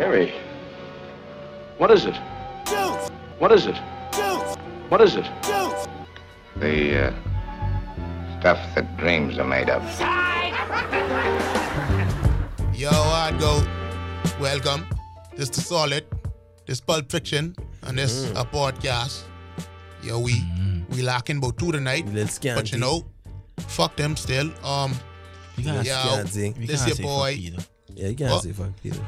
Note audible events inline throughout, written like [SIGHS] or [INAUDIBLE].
Harry. What is it? What is it? What is it? The uh, stuff that dreams are made of. [LAUGHS] Yo, I go. Welcome. This is Solid. This Pulp Fiction. And this Mm. a podcast. Yo, we we locking about two tonight. little scanty. But you know, fuck them still. Um, You can't yo, scanty. You this can't your say boy. either. Yeah, you can't What? say fuck Peter.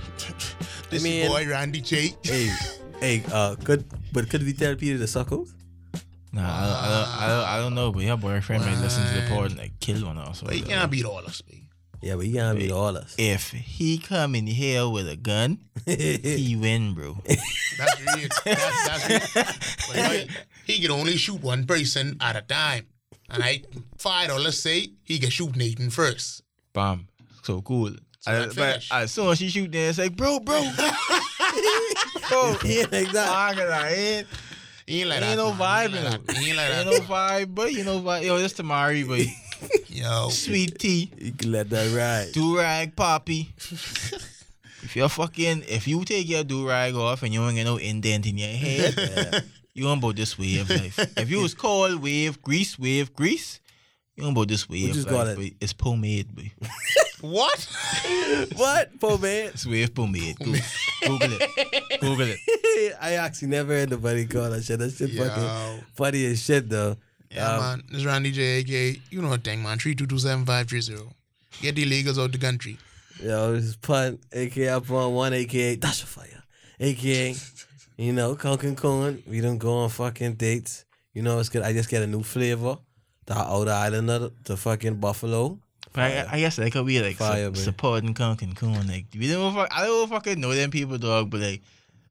[LAUGHS] This I your boy Randy J. [LAUGHS] hey, hey, uh, could but could we tell Peter to suck hoes? Nah, I don't, I don't, I don't, I don't know, but your boyfriend might listen to the pod and like kill one of us. or But he can't beat all us, babe. Yeah, but he can't beat all us. If he come in here with a gun, [LAUGHS] he win, bro. That's real. That's, that's real. But like, he can only shoot one person at a time. And I fired, or let's say he can shoot Nathan first. Bam. So cool. I- but as soon as she shoot there, it's like, bro, bro. [LAUGHS] bro. [LAUGHS] yeah, like that. I'm gonna ain't, He ain't like ain't that. no vibe He in ain't like that. He ain't like Ain't no vibe, but you know vibe. Yo, this Tamari, but [LAUGHS] Yo. sweet tea, You can let that ride. do rag poppy. if you're fucking, if you take your do rag off and you don't get no indent in your head, you on about this wave life. If you was cold wave, grease wave, grease, you on about this wave just life. it? It's pomade, boy. What? [LAUGHS] what? It's wave pomade. Go- Google it. Google it. [LAUGHS] I actually never heard nobody call that shit. That shit Yo. fucking funny as shit though. Yeah, Um, man. This is Randy J, aka, you know what thing, man. 3227530. Get the illegals out the country. Yo, this is Punt, aka on one, aka Dash of Fire, aka, [LAUGHS] you know, Conk and Corn. We don't go on fucking dates. You know, it's good. I just get a new flavor. The Outer Islander the fucking Buffalo. But I, I guess that could be like Fire, su- supporting Kunk and Coon. Like we don't fuck, I don't fucking know them people, dog. But like,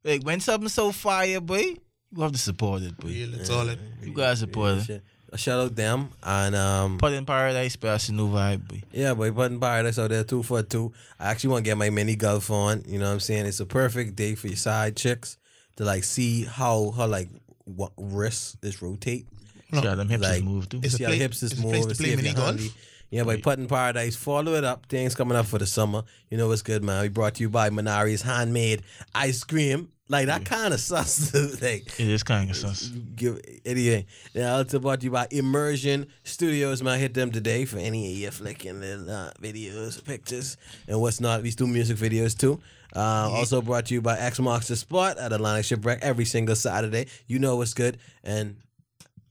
like when something's so fire, boy, you have to support it, boy. Real, it's all it. You guys support it. Shit. A shout out them and um Put in paradise, but that's a new vibe, boy. yeah, boy, Put in Paradise out there two for two. I actually want to get my mini golf on. You know what I'm saying? It's a perfect day for your side chicks to like see how her like what wrists is rotate. See how them hips Like, is move too. It's a see how play- hips is it's move. to play mini golf. Yeah, by Putting Paradise, follow it up. Things coming up for the summer. You know what's good, man. We brought to you by Minari's handmade ice cream. Like that kind of sus. [LAUGHS] like It is kind of sus. give anything. Now also brought to you by Immersion Studios. Man, hit them today for any of your flicking little uh, videos, pictures, and what's not. We do music videos too. Uh, also brought to you by X Marks the Spot at Atlantic Shipwreck every single Saturday. You know what's good. And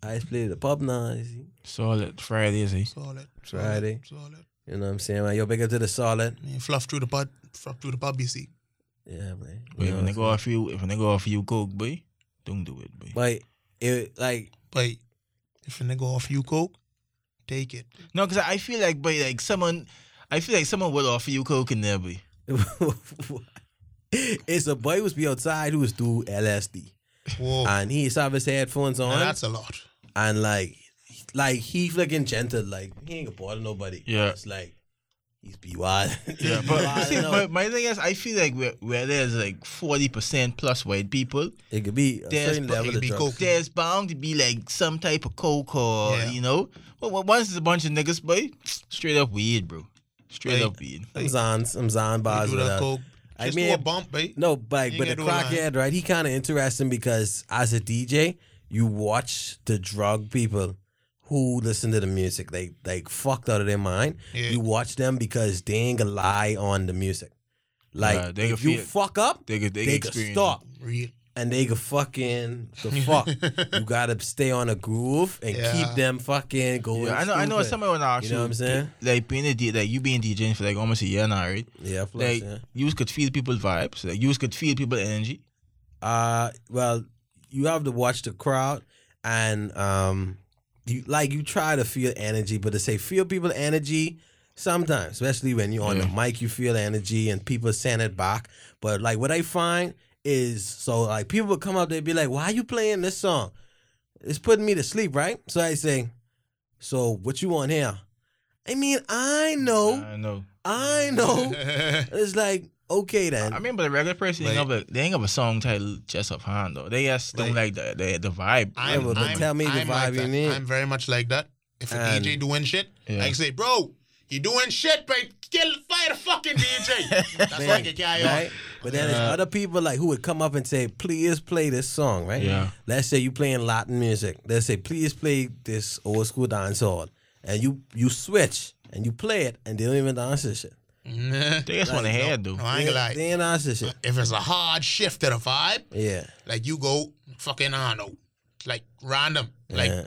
I just played the pub now. You see. is he? Solid. Friday. Solid. solid. You know what I'm saying? Man, yo, big up to the solid. Man, fluff through the pub. Fluff through the pub, you see. Yeah, man. But You if they go off you, if they go off you coke, boy, don't do it, boy. I'm? But it like But if a nigga off you coke, take it. No, because I feel like, boy, like someone, I feel like someone would offer you coke in there, boy. [LAUGHS] it's a boy who's be outside who was do LSD. Whoa. And he used have his headphones on. Now that's a lot. and like like he flicking gentle, like he ain't gonna bother nobody. Yeah. It's like he's be wild. [LAUGHS] Yeah, but, see, but my thing is, I feel like where, where there's like forty percent plus white people, it could be a There's- certain but it level could of be coke. there's bound to be like some type of coke or Yeah. you know. But well, once it's a bunch of niggas, boy, straight up weed, bro. Straight Like- up weed. Some Zan, some Zan bars do with that that. coke. I Just mean- do a bump, babe. No, but like, but the ain't gotta do a line. crackhead, right? He kind of interesting because as a DJ, you watch the drug people who listen to the music. They like fucked out of their mind. Yeah. You watch them because they ain't gonna lie on the music. Like Yeah, they if you feel- fuck up, They could, they, they, could could stop Real. and they could fucking the fuck. [LAUGHS] you gotta stay on a groove and Yeah. keep them fucking going. Yeah, I know. I know. stupid. Somebody wanna ask You know what I'm saying? Like being a D, like you being DJing for like almost a year now, right? Yeah, plus, Like yeah. you could feel people's vibes. Like you could feel people's energy. Uh, well, you have to watch the crowd, and um, you like you try to feel energy, but to say feel people energy, sometimes, especially when you're on the mic, you feel energy, and people send it back. But like what I find is, so like people would come up, they'd be like, "Why are you playing this song? It's putting me to sleep, right?" So I say, "So what you want here?" I mean, I know, I know. I know. [LAUGHS] It's like okay then. I mean, but the regular person ain't Like- have a, they ain't have a song titled just of hand though. They just don't like the the, the vibe. I'm, but I'm, tell me the I'm vibe like you need. I'm very much like that. If a And- DJ doing shit, Yeah. I say, bro, you doing shit, but kill, fire the fucking DJ. [LAUGHS] That's Man, like a guy right? on. But then there's other people like who would come up and say, "Please play this song," right? Yeah. Let's say you playing Latin music. Let's say, "Please play this old school dancehall," and you you switch and you play it, and they don't even dance this shit. Nah. They just want to head though. No, I ain't gonna lie. They ain't dance shit. If it's a hard shift to the vibe, Yeah. like you go fucking I don't know, like random, like yeah.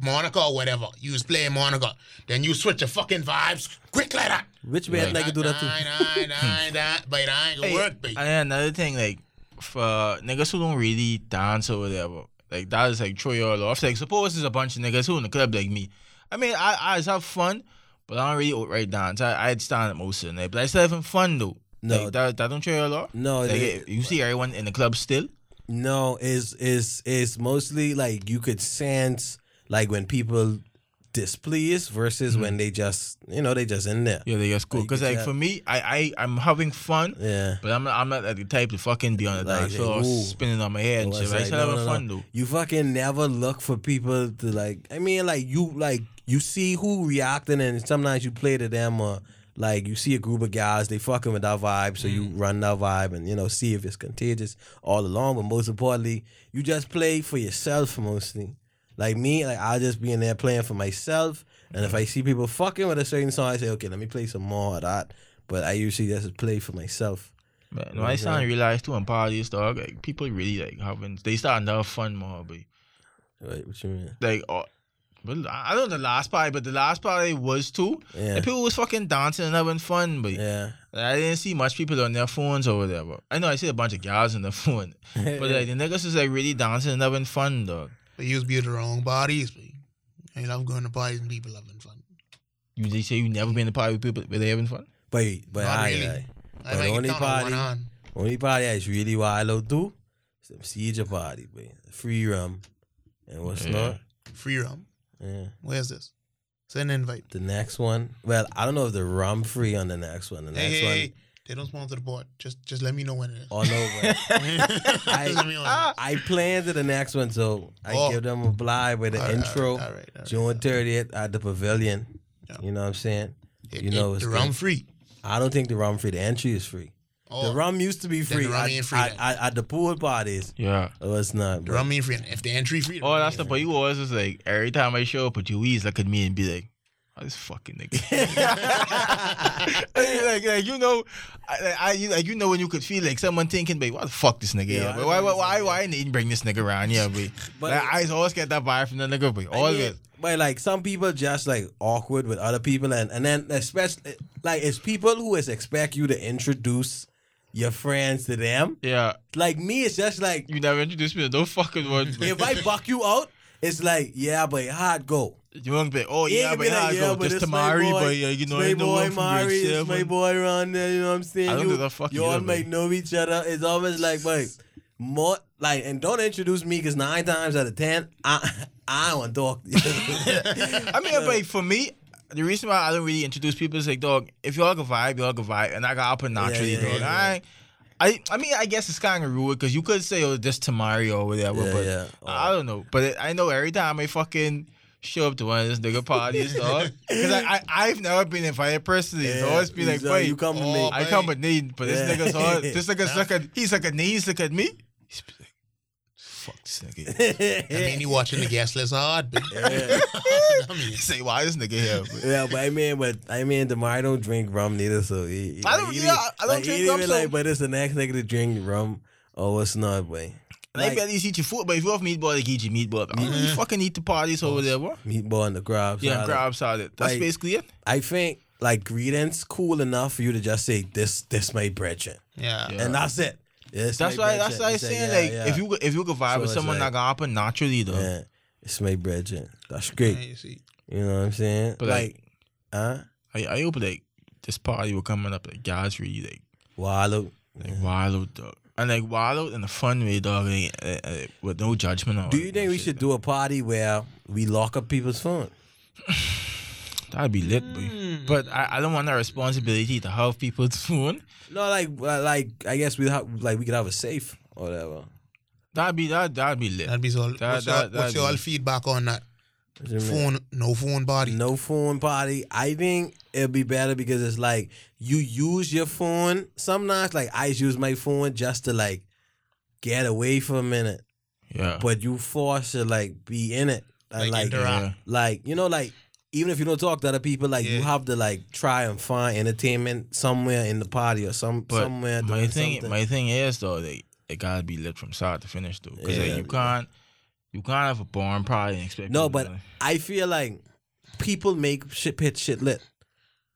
Monica or whatever. You was playing Monica, then you switch the fucking vibes quick like that. Which man like to do that too? Nine, nine, nine, nine, but it ain't gonna Hey, work, baby. And then another thing, like for niggas who don't really dance or whatever, like that is like throw you all off. Like suppose there's a bunch of niggas who in the club like me. I mean, I I just have fun, but I don't really outright dance. I I'd stand at most of the night, but I still having fun though. No. like, that that don't you all off. No, like, they- you see everyone in the club still. No, is is is mostly like you could sense like when people displeased versus when they just you know they just in there. Mm-hmm. Yeah, they just cool. Like, Cause you like for me, I I I'm having fun. Yeah. But I'm not, I'm not like the type to fucking be on the Like, dance floor spinning on my head and shit. it's But I like, still no, having no, no. fun though. You fucking never look for people to like. I mean, like you like you see who reacting, and sometimes you play to them, or like you see a group of guys they fucking with that vibe, so Mm. you run that vibe, and you know see if it's contagious all along. But most importantly, you just play for yourself mostly. Like me, like I'll just be in there playing for myself, and if I see people fucking with a certain song, I say, okay, let me play some more of that. But I usually just play for myself. But no, I starting to realize too on parties, dog. Like people really like having they starting to have fun more, but Right? What you mean? like uh, oh, but I don't know the last party, but the last party was too. Yeah. Like, people was fucking dancing and having fun, but Yeah. I didn't see much people on their phones or whatever. I know I see a bunch of guys on their [LAUGHS] phone, [LAUGHS] but like the niggas is like really dancing and having fun, dog. But you be the wrong bodies, but I love going to parties and people having fun. You they say you never been to party with people where they having fun. But but Not I, really. I, I But make only it count on party- Only party that's really wild out do is them siege party, boy. Free rum. And what's Yeah. not? Free rum. Yeah. Where's this? Send an invite. The next one. Well, I don't know if the rum free on the next one. The next hey, one. hey, they don't sponsor the board. Just just let me know when it is. Oh, all [LAUGHS] over. Just let me know when it is. I planned to the next one, so I Oh. give them a blind with the All right, intro. all right, all right, all right. June 30th at the pavilion. Yeah. You know what I'm saying? It- you know it- it's the rum free. I don't think the rum free. The entry is free. Oh, The rum used to be free, the rum at, ain't free at, then. at, at the pool parties. Yeah. Oh, it's not. the bro. rum ain't free. If the entry free, the Oh, rum that's the free. but you always was like every time I show up with you, always look at me and be like, "Oh, this fucking nigga." [LAUGHS] like, like you know, I, I you like you know when you could feel like someone thinking, "Babe, why the fuck this nigga? Yeah, Yeah, I why, why, why, what why, I need bring this nigga around? Yeah, but, [LAUGHS] But- like, I always get that vibe from the nigga, but always. mean, But like some people just like awkward with other people, and and then especially like it's people who is expect you to introduce your friends to them. yeah, Like me, it's just like you never introduced me to no fucking one. if I buck you out, it's like yeah, but hard go. you won't be, oh You yeah, but be like, yeah, yeah, go but just Tamari, boy, but yeah, you know, I know boy Mari, it's my boy around there. You know what I'm saying? I don't you, give a fuck You all might know each other. It's always like, like more like, and don't introduce me because nine times out of ten, I I don't want talk. [LAUGHS] I mean, but for me, the reason why I don't really introduce people is like, dog, if y'all can vibe, y'all can vibe, and I got up and naturally, yeah, dog. yeah, I, I, I mean, I guess it's kind of rude because you could say, oh, this Tamari or whatever, Yeah, but yeah. I don't know. But it, I know every time I fucking show up to one of this nigga parties, dog, because I, I, I've never been invited personally. It's Yeah, always been like, wait, you come with oh, me. I come with need, but Yeah. this nigga's all, this [LAUGHS] nigga's look at, he's like a knees look at me. He's like, fuck this nigga. [LAUGHS] I mean, you watching the guest list hard, but I mean, Say, why this nigga here? But, [LAUGHS] Yeah, but I mean, but I mean, Demar I don't drink rum neither, so he, I don't- he yeah, I don't like, drink rum, so- like, but it's the next nigga to drink rum. Oh, what's not, boy? And I Like, bet you eat your food, but if you have meatball, like eat your meatball. Don't really fucking eat the parties over there, whatever. meatball and the crabs. Yeah, grab salad. That's Like- basically it. I think like greetings cool enough for you to just say this, this my brethren, yeah. Yeah. and that's it. This That's why. That's why I'm saying yeah, like yeah. if you if you could vibe So with someone like- that got happen naturally though. yeah, it's my brethren. That's great. Yeah, you see. You know what I'm saying? But like, like, huh? I I hope like this party will coming up like guys really like Wallow. like wild out dog. And like wild out in a fun way, dog, like, uh, uh, with no judgment. Or Do you think we should do a party where we lock up people's phone? [LAUGHS] That'd be lit, boy. Hmm. But I, I don't want that responsibility to have people's [LAUGHS] phone. No, like, like I guess we have, like we could have a safe or whatever. That'd be that. That'd be lit. That'd be so. That- what's that- your, what's that'd your be- feedback on that? What mean? Phone, no phone body. No phone body. I think it'd be better because it's like you use your phone. Sometimes, like I use my phone just to like get away for a minute, Yeah. but you force to like be in it. Like like, interact. like you know, like even if you don't talk to other people, like you have to like try and find entertainment somewhere in the party or some But somewhere. my thing, something. my thing is though, they it gotta be lit from start to finish though, because Yeah. you can't, you can't have a born party and expect. No, but to- I feel like people make shit pitch shit lit.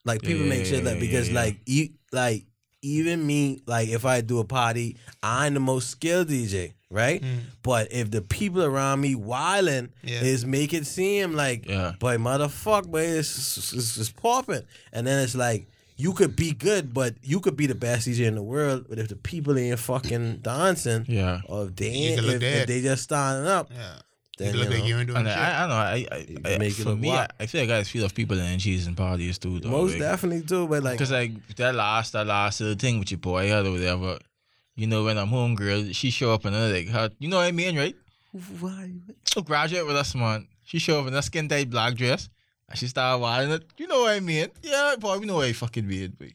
Like people Yeah, make shit lit because yeah. like you like even me, like if I do a party, I'm the most skilled DJ, right? But if the people around me wilding Yeah. is make it seem like, Yeah. boy, motherfucker, boy, it's, it's, it's popping. And then it's like, you could be good, but you could be the best DJ in the world. But if the people ain't fucking dancing, yeah. or if they ain't, if, if they just standing up, Yeah. Then you look you like know. you ain't doing And shit. I, I don't know. I, I, I make for me, I. I feel like I feel of people in cheese and parties too. Though, Most like, definitely too, but like Cause like that last that last little thing with your boy or whatever, you know, when I'm home girl, she show up and I'm like, her, you know what I mean, right? why? So graduate with us, man. She show up in a skin tight black dress and she started wilding it. You know what I mean? Yeah, boy, we know what I fucking mean, boy.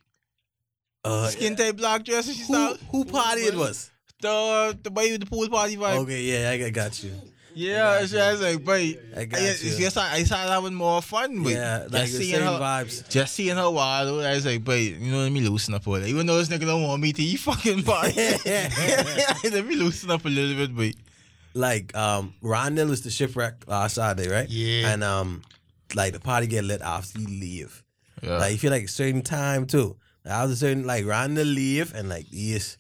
Uh, Skin tight black dress and she who started who party it was? the the boy with the pool party vibe. Okay, yeah, I got- got you. Yeah, it's just like, boy, I got I, you. it's just I, I started having more fun with Yeah, just like the seeing same her, vibes. Just seeing her wild, I was like, but you know, let me loosen up a little. Even though this nigga don't want me to eat fucking [LAUGHS] party. [LAUGHS] let me loosen up a little bit, but Like um, Rondell was the shipwreck last Saturday, right? Yeah. And um, like the party get lit after he leave. yeah. Like you feel like a certain time too. Like, after a certain like Rondell leave and like yes,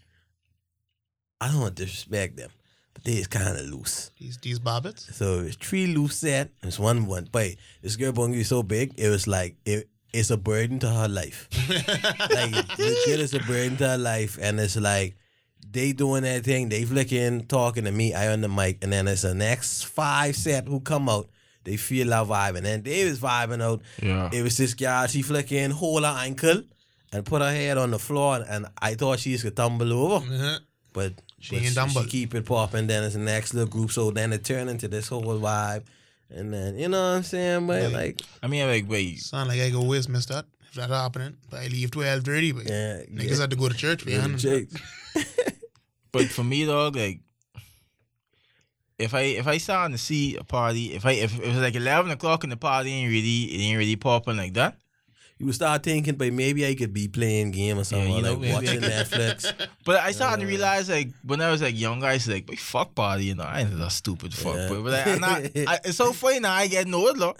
I don't want to disrespect them, but they is kind of loose. These these bobbits. So it's three loose set it's one one. But this girl bungie is so big, it was like it, it's a burden to her life. [LAUGHS] like legit it's a burden to her life. And it's like they doing that thing, they flicking, talking to me, I on the mic, and then it's the next five set who come out. They feel our vibe. And then they was vibing out. Yeah. It was this girl, she flicking, hold her ankle and put her head on the floor and I thought she was gonna tumble over. Uh-huh. But She but ain't dumble. She keep it popping. Then it's the next little group. So then it turned into this whole vibe. And then you know what I'm saying, but Yeah. like I mean, like, wait, Sound like I go with miss that. If that happening, but I leave twelve thirty. But yeah, niggas yeah. had to go to church, Go man. [LAUGHS] but for me, dog, like, if I if I starting to see a party, if I if, if it was like eleven o'clock and the party ain't really it ain't really popping like that, You would start thinking, but maybe I could be playing game or something, you or know, like watching could- Netflix. [LAUGHS] But I started to uh, realize like when I was like young, I was like, "Boy, fuck party, you know, I ain't that stupid fuck. Yeah. But, but like, I'm not, I, it's so funny now. I get older.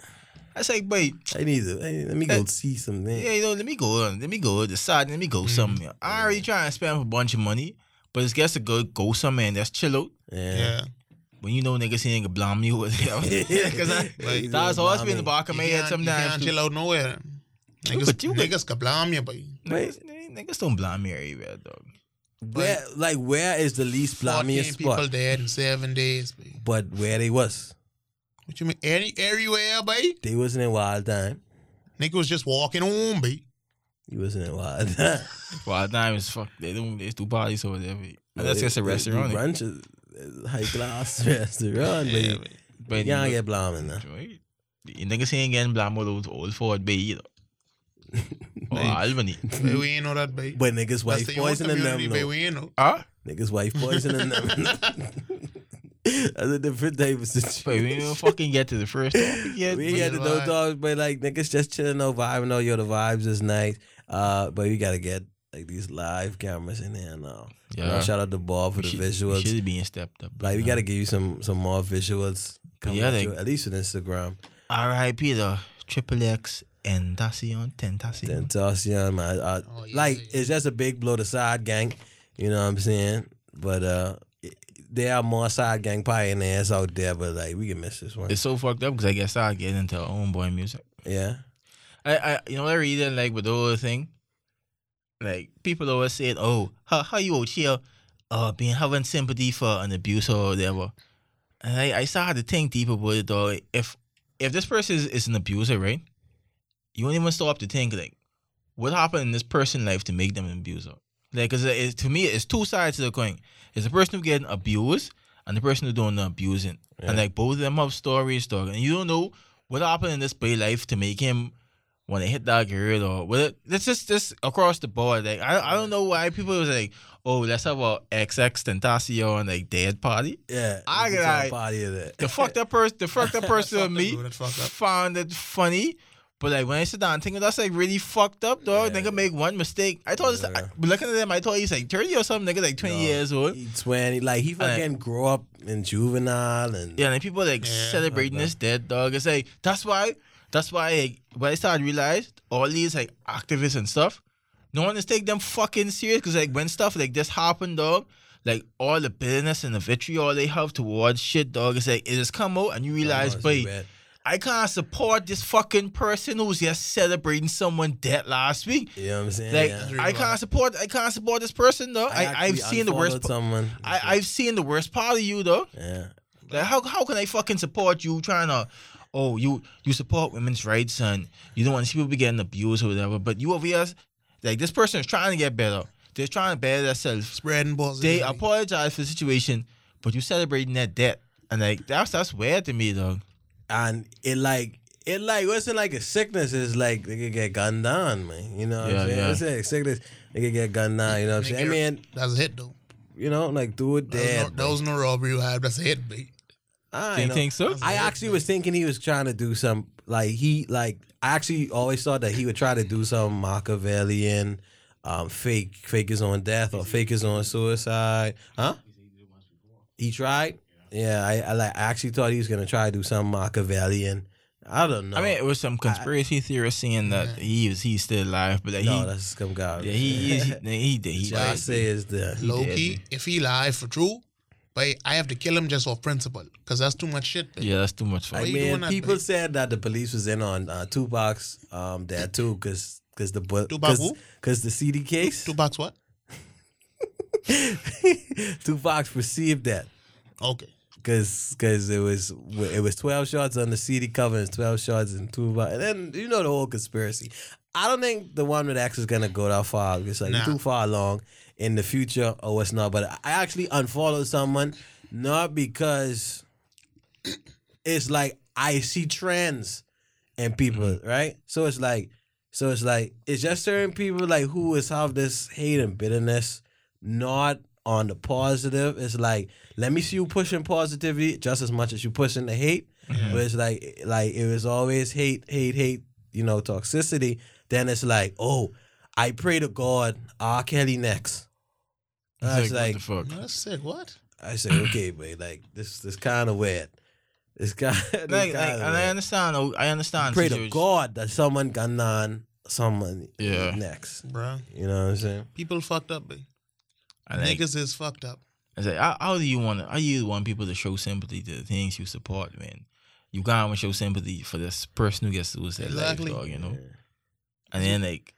I was like, "Boy, I need to. Hey, let me go see something. yeah, you know, let me go, uh, let me go decide, let me go mm-hmm. somewhere. I already trying to spend a bunch of money, but it's just to go go somewhere and just chill out. Yeah. Yeah. When you know niggas ain't gonna blame you, because [LAUGHS] [LAUGHS] I Like, that's always been the back of You my head can't, you sometimes. can't chill out nowhere. Niggas, but you niggas can blame you, but Niggas, niggas don't blame me everywhere, dog. Where, like, where is the least 14 blamiest people dead in seven days. Boy. But where they was, What you mean? Any everywhere, boy? they wasn't in wild time. Nigga was just walking home, boy. He wasn't in wild time. [LAUGHS] Well, times fuck, they don't they do parties over there. but- And that's just a They- they- restaurant. Eh? they Brunch is is high class [LAUGHS] restaurant, Yeah, but boy. But you can't get blaming now. Right? You niggas ain't getting blamed with those old Ford Bay either. Or Albany. Boy, we ain't know that, boy. But niggas That's wife the own poisoning them. community. No. We ain't know. Huh? Niggas wife poisoning them. [LAUGHS] [LAUGHS] That's a different type of But situation. we didn't fucking get to the first topic [LAUGHS] yet. We ain't got to know dogs, but like niggas just chilling out, vibing out. Yo, the vibes is nice. Uh, but we gotta get like these live cameras in there now. You know, Yeah. shout out to Bob for the visuals. Should have been stepped up. Like we gotta give you some some more visuals. Coming Yeah, at, they- you, at least on Instagram. R.I.P. the Triple X Tentacion Tentacion. Tentacion, man. Uh, Oh, yeah, like yeah. it's just a big blow to side gang. You know what I'm saying? But uh, there are more side gang pioneers out there. But like we can miss this one. It's so fucked up because I guess I get into our own boy music. yeah. I, I you know what I really didn't like with the whole thing? Like people always said, Oh, how how you out here uh being having sympathy for an abuse or whatever. And I, I started to think deep about it though. If if this person is, is an abuser, right? You won't even stop to think like what happened in this person's life to make them an abuser. Like, cause it, to me, it's two sides to the coin. It's the person who getting abused and the person who doing the abusing. And like both of them have stories, dog. And you don't know what happened in this boy life to make him want to hit that girl or what? It's just just across the board. Like I I don't know why people was like, oh, let's have a XX Tentacion like dead party. Yeah, I got- all party of that. The fucked up person, the fucked up [LAUGHS] person Fuck of me dude that fucked up. found it funny. But like when I sit down and think that's like really fucked up, dog. Yeah. Nigga make one mistake. I thought, it's Yeah. I, but looking at him, I thought he's like thirty or something. Nigga like twenty No. years old. He twenty, like he fucking grow up in juvenile and Yeah, and people like Yeah, celebrating like this dead dog. It's like that's why that's why like, when I started to realize all these like activists and stuff, no one is take them fucking serious because like when stuff like this happen, dog, like all the bitterness and the vitriol they have towards shit, dog, it's like it just come out and you realize, Almost but bad. I can't support this fucking person who's just celebrating someone dead last week. You know what I'm saying? Like yeah. I can't support I can't support this person though. I, I've seen the worst someone. I, I've seen the worst part of you though. yeah. Like how how can I fucking support you trying to oh you you support women's rights and you don't want to see people getting abused or whatever, but you over here like this person is trying to get better. They're trying to better themselves. Spreading balls. They apologize for the situation, but you celebrating that debt. And like that's that's weird to me though. And it like it like wasn't like a sickness. It's like they could get gunned down, man. You know what Yeah, I'm saying? yeah. It's like a sickness. They could get gunned down. You know what I'm saying? I mean, that's a hit though. you know, like do it That was, dead. no, that robbery you had. That's a hit, B. I Do you know. think so? I actually was thinking he was trying to do some like he like I actually always thought that he would try to do some Machiavellian, um, fake fake his own death or fake his own suicide. Huh? He tried. Yeah, I, I like I actually thought he was gonna try to do some Machiavellian. I don't know. I mean, it was some conspiracy theorists saying that he was he's still alive, but like no, he, that's some guy. yeah, he, he, [LAUGHS] he, he did. He I died. say is the Low did, key, man. if he live for true, but I have to kill him just for principle because that's too much shit. B. Yeah, that's too much for I mean, doing that, people said that the police was in on uh, Tupac's um there too, cause cause the bu- Tupac cause, who? 'cause the CD case. Two bucks what? [LAUGHS] Tupac perceived that Okay. Because cause it was it was twelve shots on the CD cover and twelve shots in Tupac, and then you know the whole conspiracy. I don't think the one with X is gonna go that far. It's like Nah. too far along in the future or what's not. But I actually unfollowed someone not because [CLEARS THROAT] it's like I see trends in people, mm-hmm. right? So it's like, so it's like it's just certain people like who is have this hate and bitterness, not on the positive. It's like let me see you pushing positivity just as much as you pushing the hate. Mm-hmm. But it's like like it was always hate, hate, hate. You know, toxicity. Then it's like, oh, I pray to God, R. Kelly next. I was what like, the fuck? No, that's sick. What? I say, okay, but like this, this kind of weird. It's [LAUGHS] kind, Like, like, and I understand. oh, I understand. Pray to. God that someone can on someone Yeah. next. bro. You know what I'm saying? People fucked up, B. And like, Niggas is fucked up. I like, how, how do you want? How you want people to show sympathy to the things you support, man? You gotta show sympathy for this person who gets to lose their Exactly. life, dog. You know. And then like,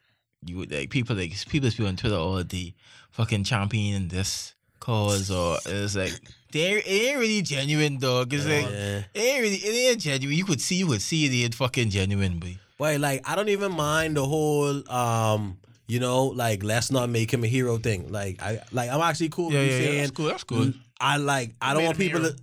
you would like people like people speak on Twitter all day, fucking championing this cause or it's like [COUGHS] they ain't- it ain't really genuine, dog. It's like Yeah. it ain't really it ain't genuine. You could see you could see it ain't fucking genuine, boy. But like, I don't even mind the whole, um, you know, like let's not make him a hero thing. Like, I like I'm actually cool Yeah, with yeah, you yeah. saying That's cool. That's cool. I like I Who don't want people hero? to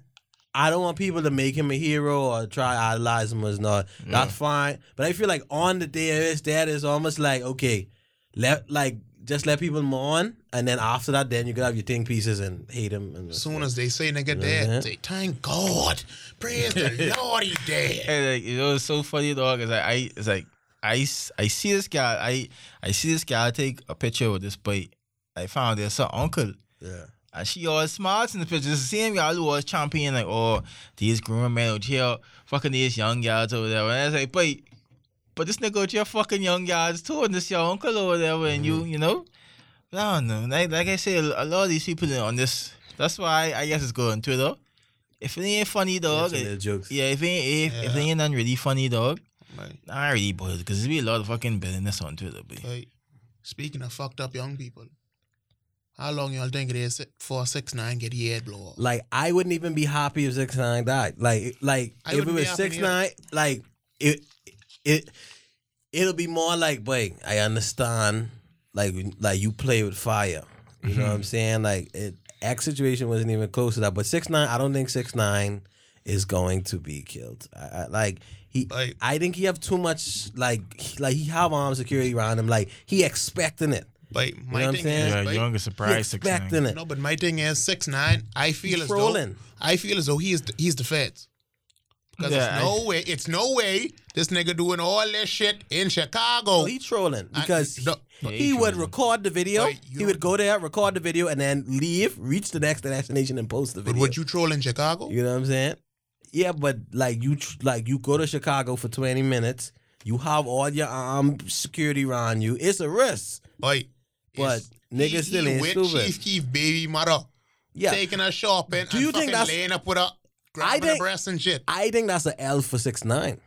I don't want people to make him a hero or try idolize him as not. That's fine. But I feel like on the day of his death is almost like, okay, let like just let people mourn and then after that then you could have your thing pieces and hate him and As soon as they say nigga dead, say thank God, praise the [LAUGHS] Lord he dead. And like it was so funny, dog. It's like I, it's like I, I see this guy. I, I see this guy take a picture with this boy. I found this her uncle, Yeah. and she always smiles in the picture. It's the same guy who was championing like, oh, these grown men out here fucking these young guys or whatever. And I was like, but, but this nigga out here fucking young guys too, and this your uncle or whatever, and you, mm-hmm. you know. But I don't know. Like, like I say, a lot of these people on this. That's why I guess it's good on Twitter. If it ain't funny, dog. Jokes. Yeah, if it ain't, if, if it ain't really funny, dog, Like, I really bothered because there's be a lot of fucking bitterness on Twitter, boy. like, speaking of fucked up young people, how long y'all think it is for six nine get your head blow off? Like I wouldn't even be happy if six nine died. Like like I if it was six nine, like it it it'll be more like, boy, I understand. Like like you play with fire. You know what I'm [LAUGHS] saying? Like it X situation wasn't even close to that. But six nine, I don't think six nine is going to be killed. I, I, like He, Like- I think he have too much like he- like he have armed security around him. Like he expecting it. But my know what I'm thing saying? is, Yeah, like, younger He surprise six nine. expecting it. no, but my thing is six nine. I feel He as trolling. though I feel as though he is the, he's the feds. Because Yeah, it's no way, it's no way this nigga doing all this shit in Chicago. He trolling I- because no, he, Yeah, he he would record the video. You he would go there, record the video, and then leave, reach the next destination, and post the video. but video. would you troll in Chicago? You know what I'm saying? Yeah, but like you, tr- like you go to Chicago for 20 minutes. You have all your armed security around you. It's a risk. But But niggas still ain't with stupid. Chief Keef baby mother Yeah, taking her shopping Do and you think fucking that's- laying up with her, grabbing her think- breasts and shit. I think that's an L for six nine.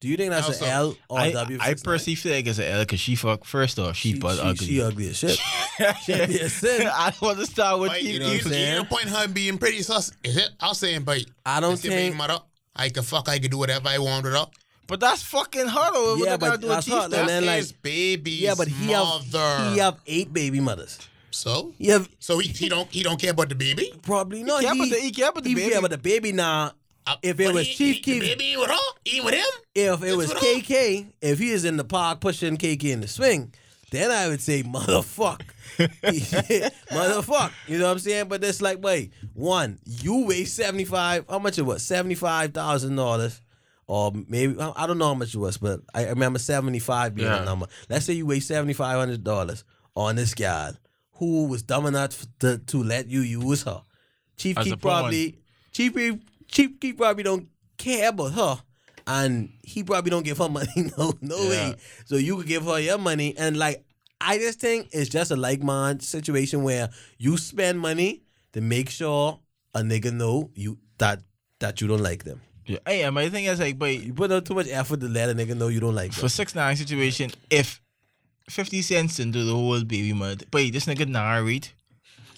Do you think that's Also, an L or I, a W? For I 6ix9ine? personally feel like it's an L because she fuck first off she, she, but she, ugly. she ugly as shit. [LAUGHS] [LAUGHS] she ugly as sin. I don't want to start with But you. you, know you, I'm you saying? ain't no point her being pretty sus. Is it? I'm saying, but I don't it's think. mother. I can fuck. I can do whatever I want with her. But that's fucking hard. What Yeah, yeah, but but do that's Chief hard, and then, like- his baby's Yeah, but he mother. have he have eight baby mothers. so He have so he, he don't he don't care about the baby. probably no. care he, about the- he care about the he baby. care about the baby now. Uh, If it was he- Chief he, Keef- the baby with her, he with him. If it was That's what KK, if he is in the park pushing KK in the swing, then I would say motherfuck. [LAUGHS] [LAUGHS] motherfuck. You know what I'm saying? But it's like, wait, one, you weigh 75, how much it was? $75,000. Or maybe, I don't know how much it was, but I remember 75 being Yeah. the number. Let's say you weigh $7,500 on this guy who was dumb enough to, to let you use her. Chief As a probably, Chief Chief Keef probably don't care about her. And he probably don't give her [LAUGHS] money. No, no Yeah. way. So you could give her your money. And like, I just think it's just a like mind situation where you spend money to make sure a nigga know you that that you don't like them. Yeah. Hey, my thing is like, but You put out too much effort to let a nigga know you don't like for them. six nine situation, if fifty cents into the whole baby mud, wait, this nigga narrate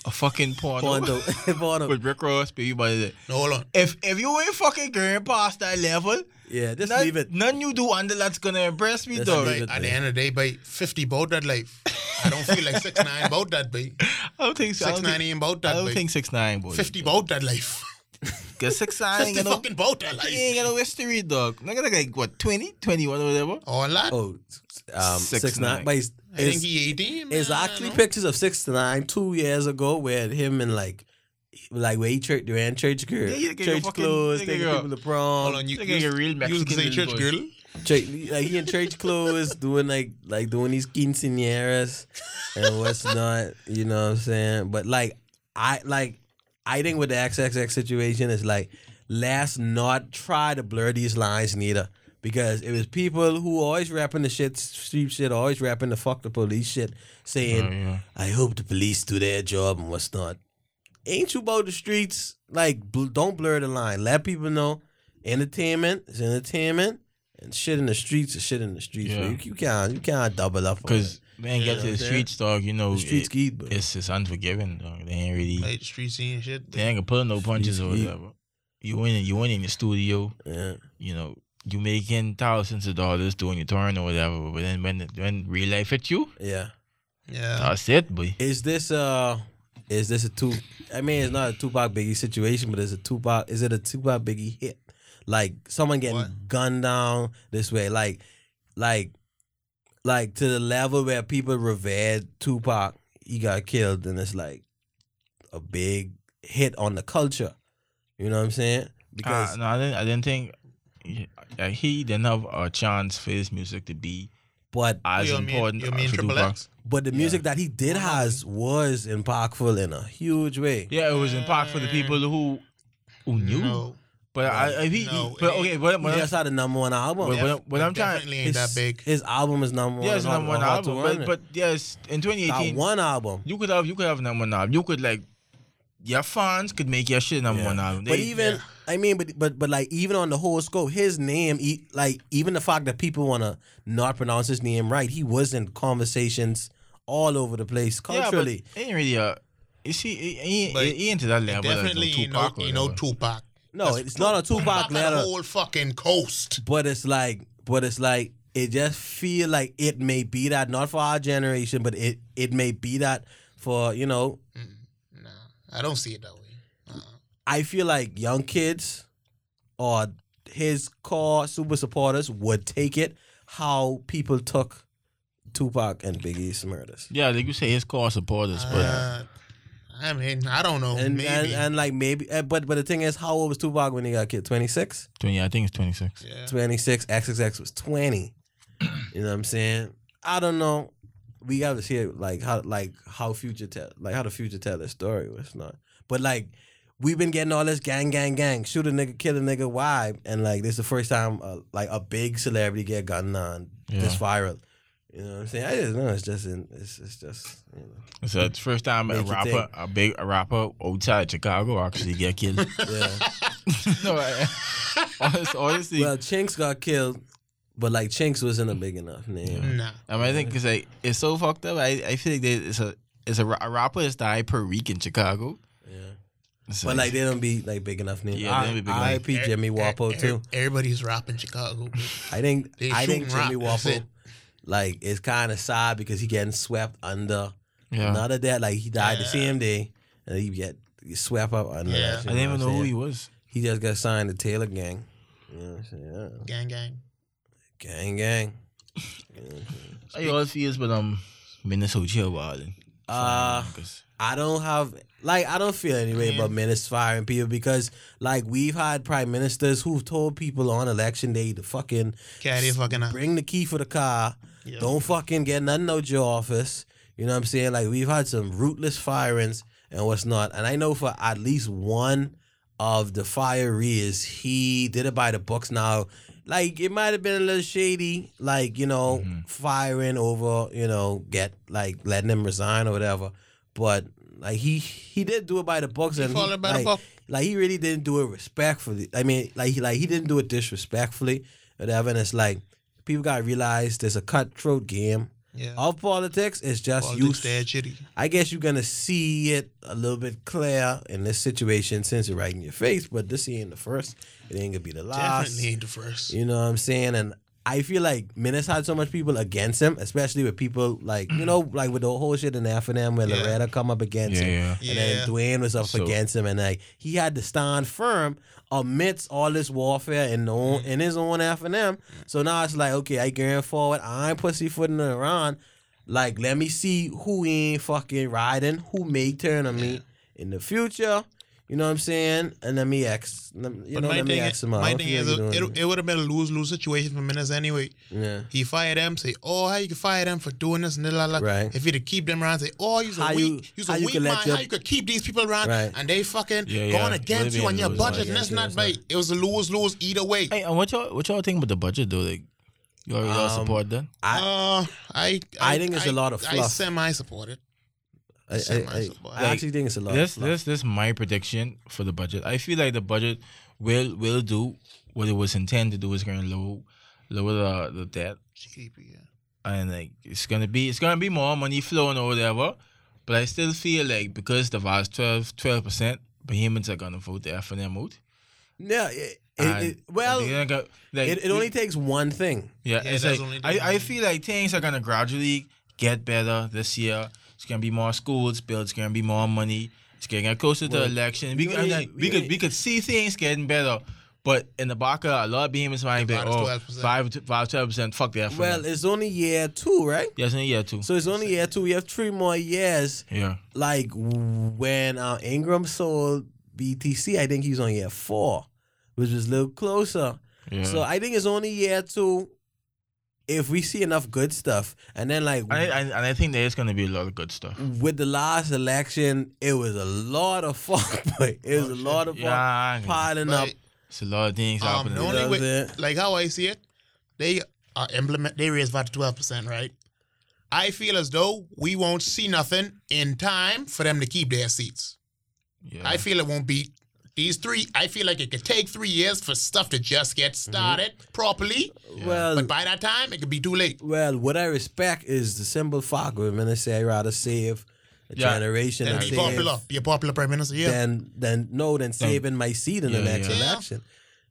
a fucking porno, Porno. [LAUGHS] Porno. with Rick Ross, baby mud. No, hold on. If if you ain't fucking going past that level, Yeah, just none, leave it. none you do under that's gonna impress me, Just dog. leave But it at the end of the day, by fifty about that life. I don't feel like six nine about that, babe. [LAUGHS] I don't think so. I Six don't nine think, ain't about I that, don't babe. think six nine, boy. Fifty about that life. [LAUGHS] Cause six nine ain't Fifty got no, fucking about that he ain't life. got no history, dog. Nigga like, like what 20, 21 or whatever. All that. Oh, um, Six six, nine. nine. But it's, I think it's, he eighteen. it's man, I actually don't know. pictures of six to nine two years ago where him and like like where he church they ran church girl, Yeah, you get church your fucking- clothes, you taking get your- people to prom. Hold on, you, Look you, like a real you was Mexican gonna say little church boy. girl. church, like he in church clothes, [LAUGHS] doing like like doing these quinceañeras and what's [LAUGHS] not. You know what I'm saying? But like I like I think with the XXX situation is like let's not try to blur these lines neither. Because it was people who always rapping the shit, street shit, always rapping the fuck the police shit, saying, Oh, yeah. I hope the police do their job and what's not. Ain't you about the streets? Like, bl- don't blur the line. Let people know entertainment is entertainment, and shit in the streets is shit in the streets. Yeah. You, you can't you can't double up. on Cause it. man, get to the Yeah. streets, dog. You know, the streets it- geek, but it's it's unforgiving, dog. They ain't really, Like the street scene and shit. they ain't gonna pull no punches or Streets geek. whatever. You win, you win in the studio. yeah. You know, you making thousands of dollars doing your turn or whatever. But then when when real life hit you, yeah. Yeah. that's it, boy. Is this uh is this a two? I mean, it's not a Tupac Biggie situation, but it's a Tupac. Is it a Tupac Biggie hit? Like someone getting What? gunned down this way, like, like, like to the level where people revered Tupac. He got killed, and it's like a big hit on the culture. You know what I'm saying? Because Uh, no, I didn't. I didn't think uh, he didn't have a chance for his music to be but as You mean- important you uh, mean Triple X? but the music that he did Wow. has was impactful in a huge way. Yeah, it was impactful for the people who who knew. No. But I, I he, No, he but okay, but, He but, just had a number one album. But- Def- but- but I'm trying- definitely ain't his, that big. His album is number one. yeah, it's on number one Hot album. But, but yes, in that 2018, one album. you could have you could have number one album. You could like your fans could make your shit number Yeah. one album. But even yeah. I mean, but but but like even on the whole scope, his name, e- like even the fact that people wanna not pronounce his name right, he was in conversations all over the place yeah, but culturally. he ain't really a. You see, he, he, But he ain't to that level. Definitely as ain't no, Tupac or ain't no whatever. Tupac. no, That's it's not a Tupac got letter, the whole fucking coast. but it's like, but it's like it just feel like it may be that not for our generation, but it it may be that for you know. Nah, I don't see it that way. Uh-uh. I feel like young kids or his core super supporters would take it how people took Tupac and Biggie's murders. Yeah, like you say, his core supporters, but Uh, I mean, I don't know. And, maybe. and and like maybe, uh, but but the thing is, how old was Tupac when he got killed? Twenty six. twenty. I think it's twenty six. yeah. 26 XXX was 20. [CLEARS THROAT] You know what I'm saying? I don't know. We got to see it like how like how future tell like how the future tell the story was not. But like we've been getting all this gang gang gang shoot a nigga kill a nigga vibe and like this is the first time uh, like a big celebrity get gunned on this viral. You know what I'm saying? I just know it's just in, it's it's just you know So it's the first time a rapper, a big a rapper outside Chicago actually get killed. [LAUGHS] yeah. [LAUGHS] no, I, [LAUGHS] honest- honestly, well, Chinx got killed, but like Chinx wasn't a big enough name. Nah. I mean, I think it's like it's so fucked up. I, I feel like there- it's a it's a, a rapper is died per week in Chicago. Yeah. It's But like they don't be like big enough name. Yeah, they don't be big enough. R.I.P. Jimmy Wopo too. Everybody's rapping Chicago. I think I think shooting Jimmy rock, that's it. like it's kind of sad because he getting swept under. yeah. None of that, like he died the same day, and he get swept up under. Yeah. that I didn't even know know who he was. He just got signed to Taylor Gang. You know what I'm saying? Yeah. gang, gang. Gang, gang. How you all feels but um Minnesota here wilding. Uh, I don't have like I don't feel any way about ministers firing people because like we've had prime ministers who've told people on election day to fucking Carry fucking bring the key for the car. Yeah. Don't fucking get nothing out your office. You know what I'm saying? Like we've had some rootless firings and what's not. And I know for at least one of the firees, he did it by the books now. Like it might have been a little shady, like, you know, mm-hmm. firing over, you know, get like letting him resign or whatever. But like he he did do it by the books and followed by the like, book. like he really didn't do it respectfully. I mean, like he like he didn't do it disrespectfully, or whatever. And it's like people gotta realize there's a cutthroat game Yeah. of politics. It's just Politics you. I guess you're gonna see it a little bit clear in this situation since it's right in your face. But this ain't the first. It ain't gonna be the last. Definitely ain't the first. You know what I'm saying? And I feel like Minnis had so much people against him, especially with people like you know, like with the whole shit in FNM where Yeah. Loretta come up against Yeah, him, yeah. and Yeah. then Dwayne was up So- against him, and like he had to stand firm amidst all this warfare in the own, Mm. in his own FNM. So now it's like, okay, I going forward, I ain't pussyfooting around. Like, let me see who ain't fucking riding, who may turn on me in the future. You know what I'm saying? And let me ask, you But know, my let me thing, ask him out. my What thing you is, doing? it, it would have been a lose lose situation for Minnis anyway. yeah. He fired them, say, "Oh, how you can fire them for doing this and la la." Right. If he'd keep them around, say, "Oh, you's a How you- weak, you's how a you weak can man. your- How you could keep these people around Right. and they fucking Yeah, yeah. going against you been on your budget, and that's not right. It was a lose lose either way. Hey, and what y'all what y'all think about the budget though? Like you all, y'all Um, support that? I, uh, I, I think it's a lot of I fluff. semi support it. I, I, I. I actually think it's a lot. This of this this my prediction for the budget. I feel like the budget will will do what it was intended to do. Is going to lower lower the, the debt GDP, yeah. and like it's gonna be it's gonna be more money flowing or whatever. But I still feel like because the VAT's 12 percent, Bahamians are gonna vote the FNM out. Yeah. It, it, it, well, they're it, gonna go- like, it only takes one thing. Yeah, Yeah, it's like only I, I feel like things are gonna gradually get better this year. It's gonna be more schools built. It's gonna be more money. It's getting closer to Well, election. We, we and, only- like, we, we could we could see things getting better, but in the back of a lot of Bahamians might be The oh VAT is 12%. five to five twelve percent. Fuck that. Well, it's only year two, right? yes, in a year two. So it's only year two. We have three more years. yeah, Like when uh, Ingraham sold BTC, I think he was on year four, which was a little closer. yeah. So I think it's only year two. If we see enough good stuff, and then like and, I, and, and I think there is gonna be a lot of good stuff. with the last election, it was a lot of fuck, [LAUGHS] boy. It was a lot of fuck Yeah, piling up. It's a lot of things um, happening. the only way, what like how I see it, they are implement. They raised VAT to twelve percent, right? I feel as though we won't see nothing in time for them to keep their seats. yeah. I feel it won't be these three. I feel like it could take three years for stuff to just get mm-hmm. started properly. Well, But by that time, it could be too late. Well, what I respect is the simple fact of men say I'd rather save a Yeah. generation Then and be save popular. Be a popular prime minister. Yeah. Then, then no than saving my seat in the Yeah, next yeah. election.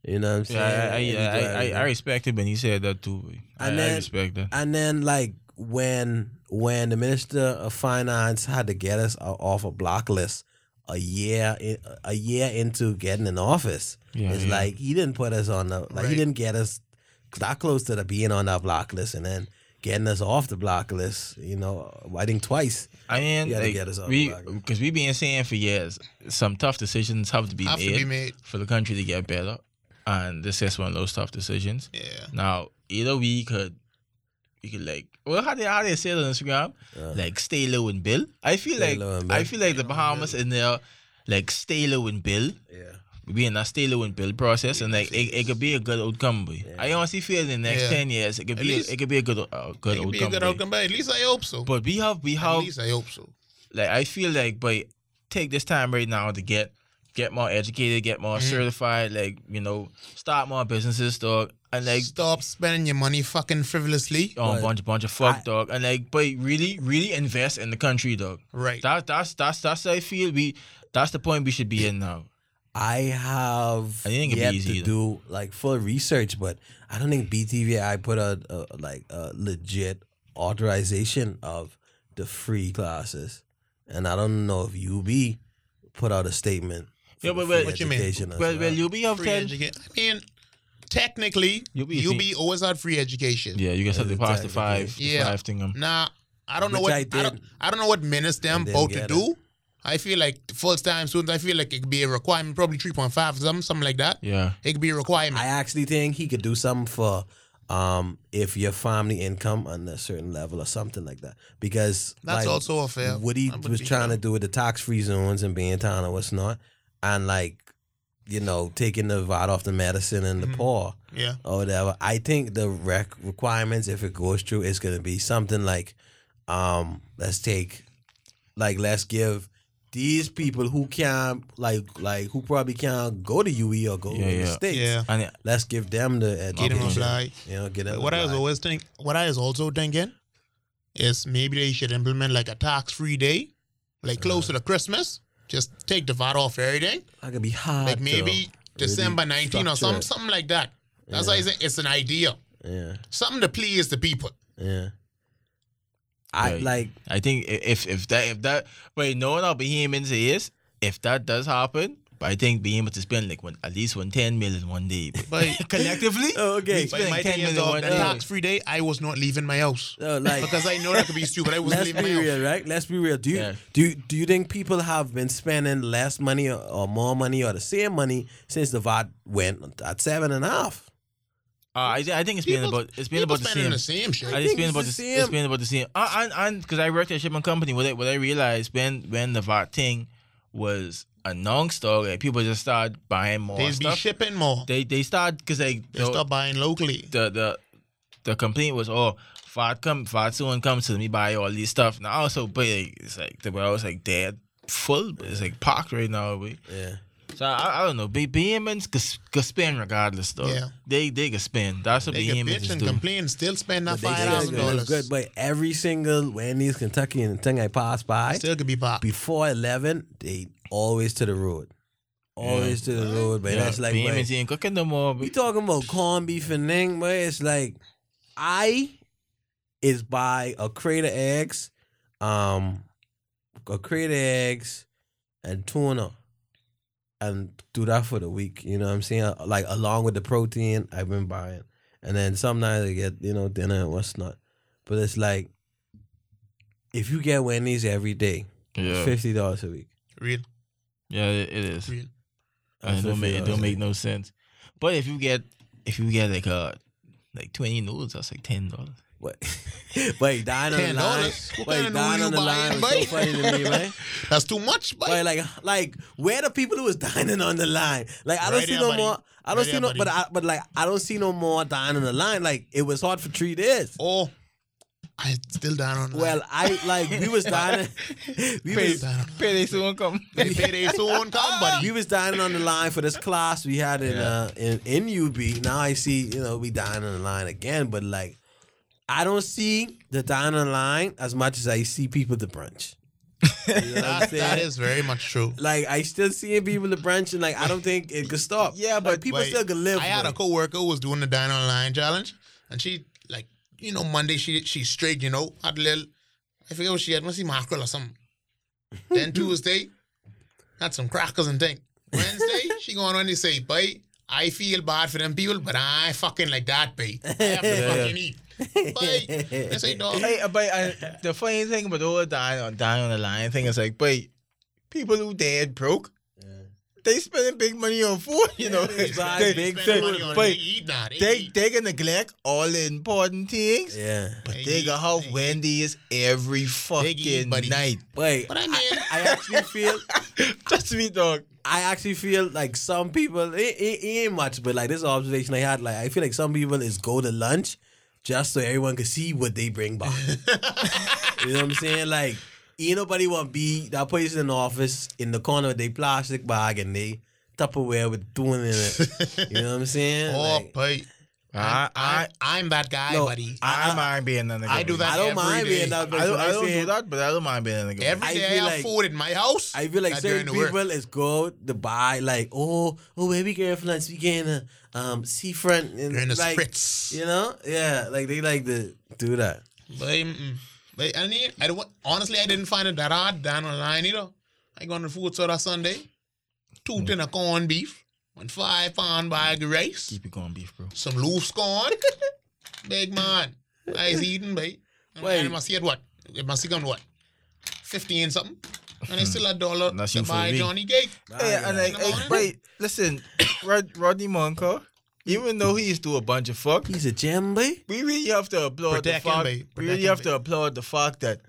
You know what I'm saying? yeah, I, I, I, I, I respect it when he said that too. I, And I then- respect that. and then like when when the minister of finance had to get us off a block list a year in, a year into getting in office. Yeah, it's yeah. like he didn't put us on the like he didn't get us that close to the being on that block list and then getting us off the block list. You know, I think twice. I mean, You like, get us off we the because we been saying for years, some tough decisions have to be, Have to be made. for the country to get better, and this is one of those tough decisions. Yeah. Now, either we could, we could like, well, how they how they say it on Instagram, like stay low and bill. I feel Stay like low I feel like the Bahamas in there, like stay low and bill. Yeah. We be in that stay low and build process, and like it, it could be a good outcome. Boy. I honestly feel in the next Yeah. ten years, it could At be least- it could be a good uh, good It could be a good outcome, but at least I hope so. But we have we have At have least I hope so. like I feel like by take this time right now to get get more educated, get Mm-hmm. more certified, like you know, start more businesses, dog, and like Stop spending your money fucking frivolously. Oh, a bunch bunch of fuck, I- dog, and like but really really invest in the country, dog. Right. That that's that's that's I feel we that's the point we should be in now. I have I think it'd be yet easy to either. do like full research, but I don't think BTVI put a, a like a legit authorization of the free classes, and I don't know if UB put out a statement. Yeah, but- free but- What you mean? education as Well, well. well, you be of Free ten. education. I mean, technically, You'll be- you'll always had free education. Yeah, you guys have to pass the Exactly. five, the Yeah. five thing. Um, Nah, I don't know what I I, don't, I don't know what minutes them And about to get do. I feel like first time students, I feel like it could be a requirement, probably three point five, something, something like that. yeah. It could be a requirement. I actually think he could do something for um if your family income on a certain level or something like that. Because That's like, also a fair. what he was trying fair. to do with the tax free zones and being in town and what's not, and like you know taking the VAT off the medicine and the Mm-hmm. poor Yeah. or whatever. I think the rec requirements, if it goes through, is going to be something like, um, let's take, like let's give these people who can't like like who probably can't go to UE or go Yeah, to the yeah. states. Yeah. And Let's give them the Get education. them apply. You know, get them. What I was apply. always think, what I was also thinking, is maybe they should implement like a tax free day, like close to the Christmas. Just take the VAT off everything. That could be hard. Like maybe December really 19 or structure something, it. something like that. That's why I say it's an idea. Yeah, Something to please the people. yeah. I Right. like. I think if if that if that wait, no one our Bahamians is if that does happen, but I think being able to spend like one at least one ten million one day, but [LAUGHS] But collectively. Oh, okay. we But my 10 thing is, million dog, one the day. tax free day, I was not leaving my house. Uh, like Because I know that could be stupid. I wasn't Let's leaving be my house. real, right? Let's be real. Do you Yeah. do you, do you think people have been spending less money or, or more money or the same money since the VAT went at seven and a half? Uh, I, I think it's been about it's been about the same. the same shit. I I just think been about the same. It's been about the same. Uh, and and because I worked at a shipping company, what I what I realized when when the VAT thing was announced, dog, like people just start buying more They be stuff. shipping more. They they start because like They the, start buying locally. the the the complaint was oh. VAT come, VAT someone comes to me buy all these stuff. Now also, but like, it's like the I was like dead full. But it's like parked right now. But. Yeah. So I, I don't know. Be Bahamians could, could spend regardless though. Yeah. They they could spend. That's what They can bitch and do. complain, still spend that But they five still thousand gonna live dollars. good. But every single Wendy's, Kentucky, and thing I pass by Still could be bought. before eleven, they always to the road, always to the road. But Yeah, that's like boy, ain't cooking no more. we talking about corned beef and thing, but it's like I is buy a crate of eggs, um, a crate of eggs and tuna. And do that for the week, you know what I'm saying? Like along with the protein I've been buying, and then sometimes I get you know dinner and what's not. But it's like if you get Wendy's every day, yeah, fifty dollars a week. Real, yeah, it, it is. real. And it don't make it don't make no sense. But if you get if you get like uh like twenty noodles, that's like ten dollars. What? [LAUGHS] Wait, dying on the line. Wait, kind dying on the line buying, was so funny to me, man. [LAUGHS] That's too much, boy. Wait, like, like, where the people who was dining on the line? Like, I don't Right see there, no buddy. more. I don't Right see there, no, buddy. but I, but like, I don't see no more dining on the line. Like, it was hard for three days. Oh, I still down on that. Well, I like we was [LAUGHS] dining, we was down on Payday soon come. that. Payday soon come, [LAUGHS] buddy. we was dining on the line for this class we had in uh in, in UB. Now I see you know we dining on the line again, but like I don't see the dining on the line as much as I see people to brunch. You know That, that is very much true. like I still seeing people to brunch and like I don't think it could stop. Yeah, Like, but- people Wait, still can live. I had a with it. coworker who was doing the dine online challenge, and she like you know Monday she she straight you know had a little I forget what she had must see mackerel or something. then [LAUGHS] Tuesday, had some crackers and thing. Wednesday, she going on to say, boy, I feel bad for them people, but I fucking like that, boy. I have to [LAUGHS] fucking eat. Boy, I say, dog. Hey, uh, but I, the funny thing about the dying on dying on the line thing is like, but people who dead broke, they spending big money on food. You know, they buy they, big they, Spend money on but they eat now. They, they eat. they can neglect all the important things. Yeah. But They they eat, got have they eat. Wendy's every eat, fucking buddy. night. Wait, But I I, mean- I actually feel [LAUGHS] Trust me, dog. I actually feel like some people it, it, it ain't much, but like this observation I had, like I feel like some people is go to lunch just so everyone can see what they bring back. [LAUGHS] you know what I'm saying? Like ain't nobody want be that person in the office in the corner with their plastic bag and they Tupperware with doing in it. [LAUGHS] You know what I'm saying? Oh, Like, boy. I I, I I'm that guy, No, buddy. I, I mind being that nigga. I do that I don't every mind day. being that I don't, I don't do that, but I don't mind being that nigga. Every I day I, feel have like- food in my house. I feel like certain people work. is go to buy like oh oh baby girl for lunch we getting a um seafront and During the like spritz. you know yeah like they like to do that But, mm, but I mean, I don't, honestly, I didn't find it that hard down on the line either. I go on the food soda Sunday, two Hmm. tin of corned beef, one five pound bag of rice, Keep it going, beef, bro. some loose corn. [LAUGHS] Big man. I was eating, babe. And Wait. I must see it what? It must come what? 15 something. And I still a dollar That's to you buy me. Johnny Cake. Hey, and like, hey, wait, listen, [COUGHS] Rod, Rodney Moncur, even though he used to do a bunch of fuck, he's a gem boy we really have to applaud Protect the fact. babe. we really have to applaud the fact that,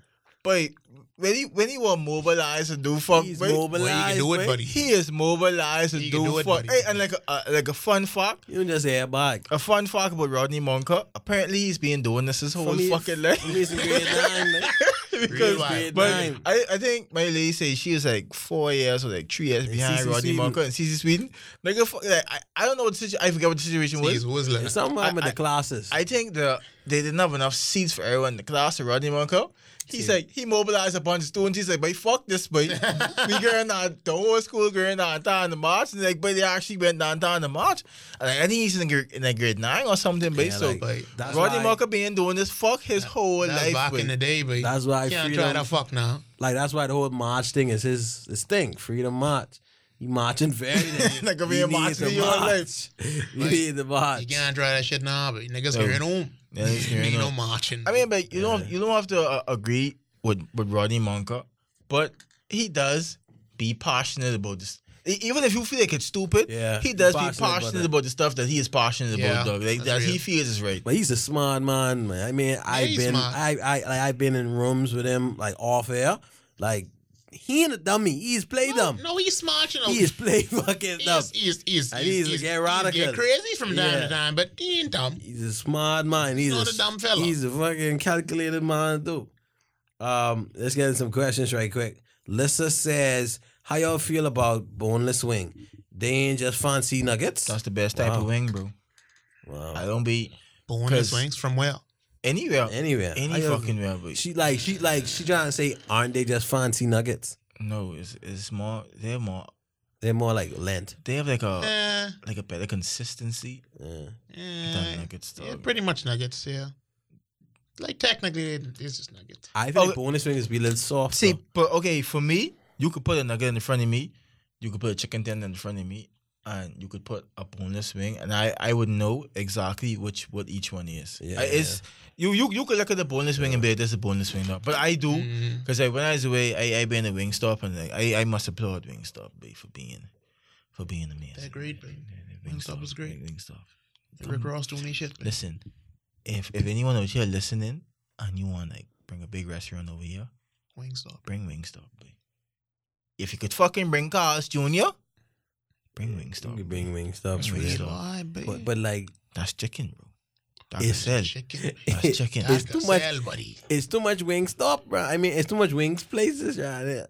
but when he when he was mobilized and do fuck, he's boy, mobilized Well, you can do it, boy. buddy. he is mobilized and He do, can do it, fuck. buddy. Hey, and like a, uh, like a fun fact, you don't just air back a fun fact about Rodney Moncur. Apparently, he's been doing this his whole From his- fucking life. from his grade nine man. Because wild. Grade but nine. I, I think my lady say she was like four years or like three years behind CC Rodney Sweeting. Moncur and CC Sweeting. Like, like I, I don't know what the situation. I forget what the situation was. He's whistling. There's something wrong with I- the classes I think the they didn't have enough seats for everyone in the class of Rodney Moncur. He's like, he mobilized a bunch of students. He's like, but fuck this, but [LAUGHS] we going on, the whole school going downtown to march. And like, but they actually went downtown to march. And like, I think he's in, grade, in like grade nine or something, boy. Yeah, so like, But that's Rodney why, Moncur been doing this fuck his whole that's life, back boy. in the day, but That's why Can't freedom- try to fuck now. like that's why the whole march thing is his his thing freedom march you marching very Like [LAUGHS] a You real need march to in your march. you Like, need the march You can't try that shit now, but niggas No. hearing home. Yeah, niggas hearing Ain't no marching. I mean, but you don't you don't have to uh, agree with with Rodney Moncur, but he does be passionate about this. Even if you feel like it's stupid, Yeah, he does be passionate about about, the stuff that he is passionate Yeah, about, dog. Like, that's that he feels is right. But he's a smart man, man. I mean, I've been, smart. I, I, like, I've been in rooms with him, like off air. Like he ain't a dummy. He's played no, them. no, he's smart, you know. He is played fucking dumb. He's, he's, he's, And he's, he's he's, get he's get crazy from time Yeah. to time, but he ain't dumb. He's a smart man. He's Not a, a dumb fella. He's a fucking calculated man too. Um, let's get into some questions right quick. Lissa says, "How y'all feel about boneless wing? They ain't just fancy nuggets. That's the best type Wow. of wing, bro. wow. I don't be Boneless 'Cause- wings from where? Anywhere, Anywhere, any How y'all- fucking where, but She like she like she trying to say, aren't they just fancy nuggets? no, it's it's more. They're more. They're more like lent. They have like a Eh, like a better consistency Yeah. than nuggets, dog. yeah, pretty much nuggets, yeah. Like technically, it's just nuggets. I think Oh, like boneless wings be a little soft. See, though. but okay, for me, you could put a nugget in front of me, you could put a chicken tender in front of me, and you could put a boneless wing, and I I would know exactly which what each one is. Yeah, I- it's you you you could look at the boneless wing and be like, "This a boneless wing," now. but I do mm-hmm. because like, when I was away, I I been a Wingstop, and like, I I must applaud Wingstop babe, for being for being amazing. They're great, babe. Yeah, Wingstop was great. Wingstop. Rick Ross doing shit. babe. Listen, if if anyone out here listening and you want like bring a big restaurant over here, Wingstop. bring Wingstop, boy. If you could fucking bring Carl's Jr., bring Wingstop. can bring Wingstop. stuff. That's for really you. good. Why, babe? But but like That's chicken, bro. It's sell. chicken. That's [LAUGHS] chicken. It's too much- sell, buddy. it's too much Wingstop, bro. I mean, it's too much wings places right.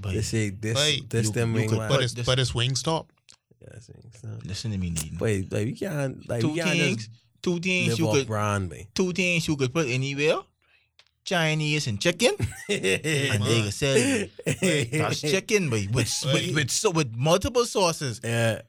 But They say this Wait, this you- them you wing could line. But But it's this- but it's Wingstop. Yeah, it's Wingstop. listen to me, Needin. Wait, like we can't like two we can't things. just Two things you could. brand, man. Two things you could put anywhere. Chinese and chicken, and they can sell. [LAUGHS] That's chicken, boy. With with with, so, with multiple sauces. Yeah,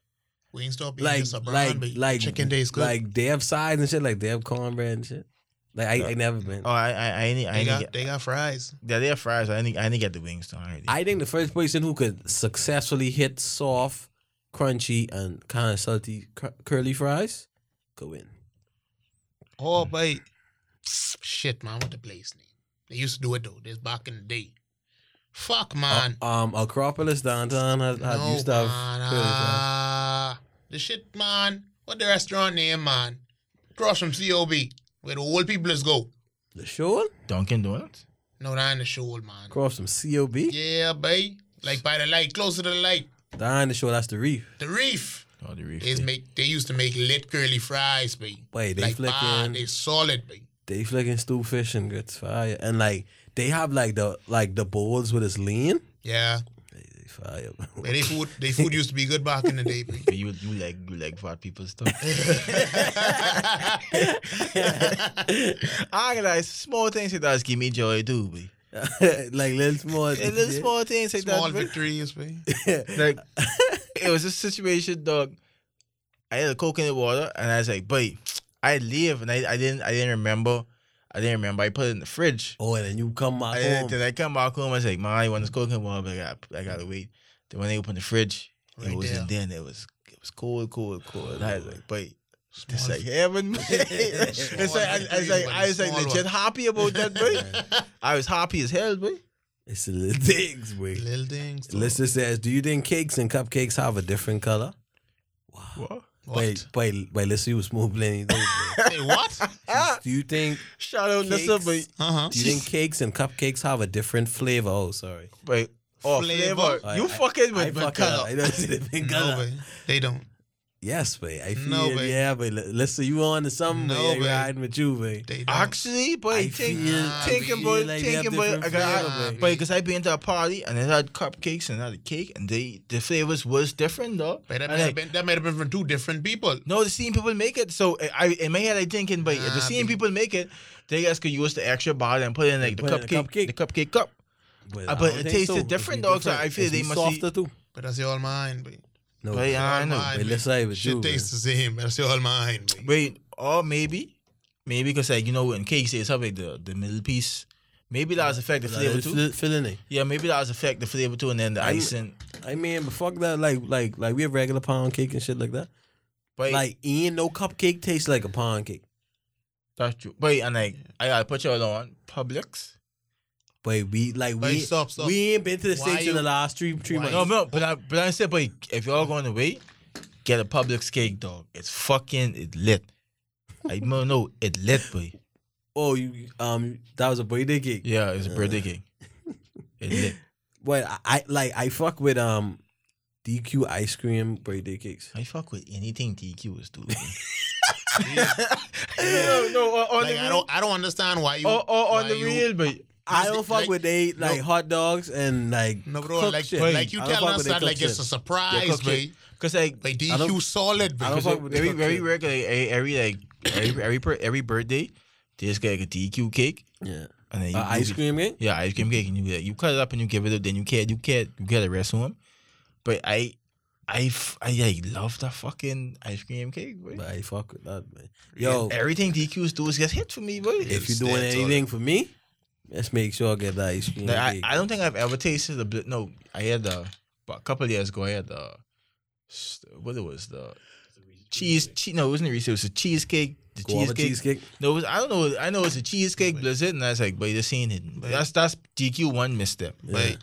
Wingstop is like just a brand, like babe. like chicken tastes good. Like they have sides and shit. Like they have cornbread and shit. Like I, I never been. Oh, I I I ain't I They ain't got get. they got fries. Yeah, they have fries. I ain't I ain't get the wings though. Already. I think the first person who could successfully hit soft, crunchy, and kind of salty cur- curly fries could win. Oh, but shit, man, what the place name? They used to do it though. This back in the day. Fuck, man. Uh, um, Acropolis downtown had, had no, used to have man. curly fries. Ah, the shit, man. What the restaurant name, man? Across from COB, where the old people is go. The shoal Dunkin' Donuts. No, that in the shoal, man. across from COB. Yeah, babe. Like by the light, closer to the light. Down the shoal, that's the reef. The reef. Oh, the reef. They used to make. They used to make lit curly fries, babe. Wait, they like flicking, bad, they solid, babe. they flicking stew fish and grits fire, and like they have like the like the bowls with its lean. Yeah, They, they fire. but they food. They food used to be good back in the day, babe. you you like you like fat people stuff. [LAUGHS] I like small things that does give me joy too, babe. [LAUGHS] like little small, And little small things like Small that. babe. victories, babe. [LAUGHS] Like it was a situation, dog. I had a coconut water, and I was like, "Boy, I live," and I, I didn't I didn't remember. I didn't remember. I put it in the fridge. Oh, and then you come back I, home. then I come back home. I was like, "Man, I want this coconut water, but I got I gotta wait." Then when they opened the fridge, Right it was there. in there. And it was it was cold, cold, cold. I was like, "Boy." It's like heaven. [LAUGHS] [LAUGHS] it's like I, I was like I was like Small legit one. happy about that, boy. [LAUGHS] I was happy as hell, boy. It's the little things, boy. Little things. though. Lister says, "Do you think cakes and cupcakes have a different color?" What? What? [LAUGHS] Wait, wait, wait. Let's see who smooth blending those. boy. Hey, what? Do you think? Shout out, listen, boy. Cakes? Uh huh. Do you think cakes and cupcakes have a different flavor? Oh, sorry. Wait. Oh, Flavor. flavor. You I- fucking with I my fuck color. I don't see the big No, They don't. Yes, babe. I feel No, babe. yeah, but li- listen, you on to something, No, babe. Babe. riding with you, babe. They don't. Actually, boy, I think, feel- I thinking feel about like they have thinking about different I got, flavor, I, babe. but because I been to a party and they had cupcakes and it had a cake and they the flavors was different though. But that And might, have like, been, that might have been from two different people. no, the same people make it. So I in my head I thinking, but if the same babe. people make it, they guys could use the extra bottle and put in like the Put in the cupcake, cupcake. the cupcake cup. But, Uh, but it tasted so. different, It's be dog, so. I feel It's they must be- softer too. But that's your all mine, babe. No, But yeah, I know. mine, Wait, babe. let's say with Shit you, tastes the same. but That's all mine, babe. Wait, or maybe, maybe because like you know in cakes it's have like the the middle piece. Maybe that was affect the Like, flavor too. fill- filling it. Yeah, maybe that was affect the flavor too, and then the I'm- icing. I mean, but fuck that. Like, like, like we have regular pound cake and shit like that. But Like, ain't no cupcake tastes like a pound cake. That's true. But and like I gotta put y'all on Publix. But we like Wait, we stop, stop. we ain't been to the Why states in you- the last three three why months. No, no, but I but I said, but if y'all going away, get a Publix cake, dog. It's fucking it lit. I [LAUGHS] no no it lit, boy. Oh, you um, that was a birthday cake. Yeah, it's a birthday cake. It lit. [LAUGHS] But I, I like I fuck with um, DQ ice cream birthday cakes. I fuck with anything DQ is doing. [LAUGHS] no, no, on Like, the I don't, I don't understand why you. or, or why on the you- real, but I don't fuck like- with they like no. hot dogs and like No, bro, cooked like, shit. like you I don't telling us that like cooked it's a surprise, cooked babe. because like Like I don't- DQ solid, I don't fuck with very cooked very shit. regular every, every like every every per- every birthday, they just get like a DQ cake Yeah, and then you, uh, ice cream cake. Yeah, ice cream cake, and you you cut it up and you give it up. Then you can't you can't you get the rest of them. But I, I, f- I, I love that fucking ice cream cake. Boy. But I fuck with that, man. Yo, everything DQs do is get hit for me, boy. if you're doing anything for me, let's make sure I get that ice cream Like, I, cake. I don't think I've ever tasted a bit. No, I had the but a couple of years ago. I had the what it was the cheese. cheese no, it wasn't a Reese. It was a cheesecake. The Guava cheesecake. cheesecake. No, it was, I don't know. I know it's a cheesecake blizzard, and I was like, but you're seeing it. That's that's DQ one misstep. But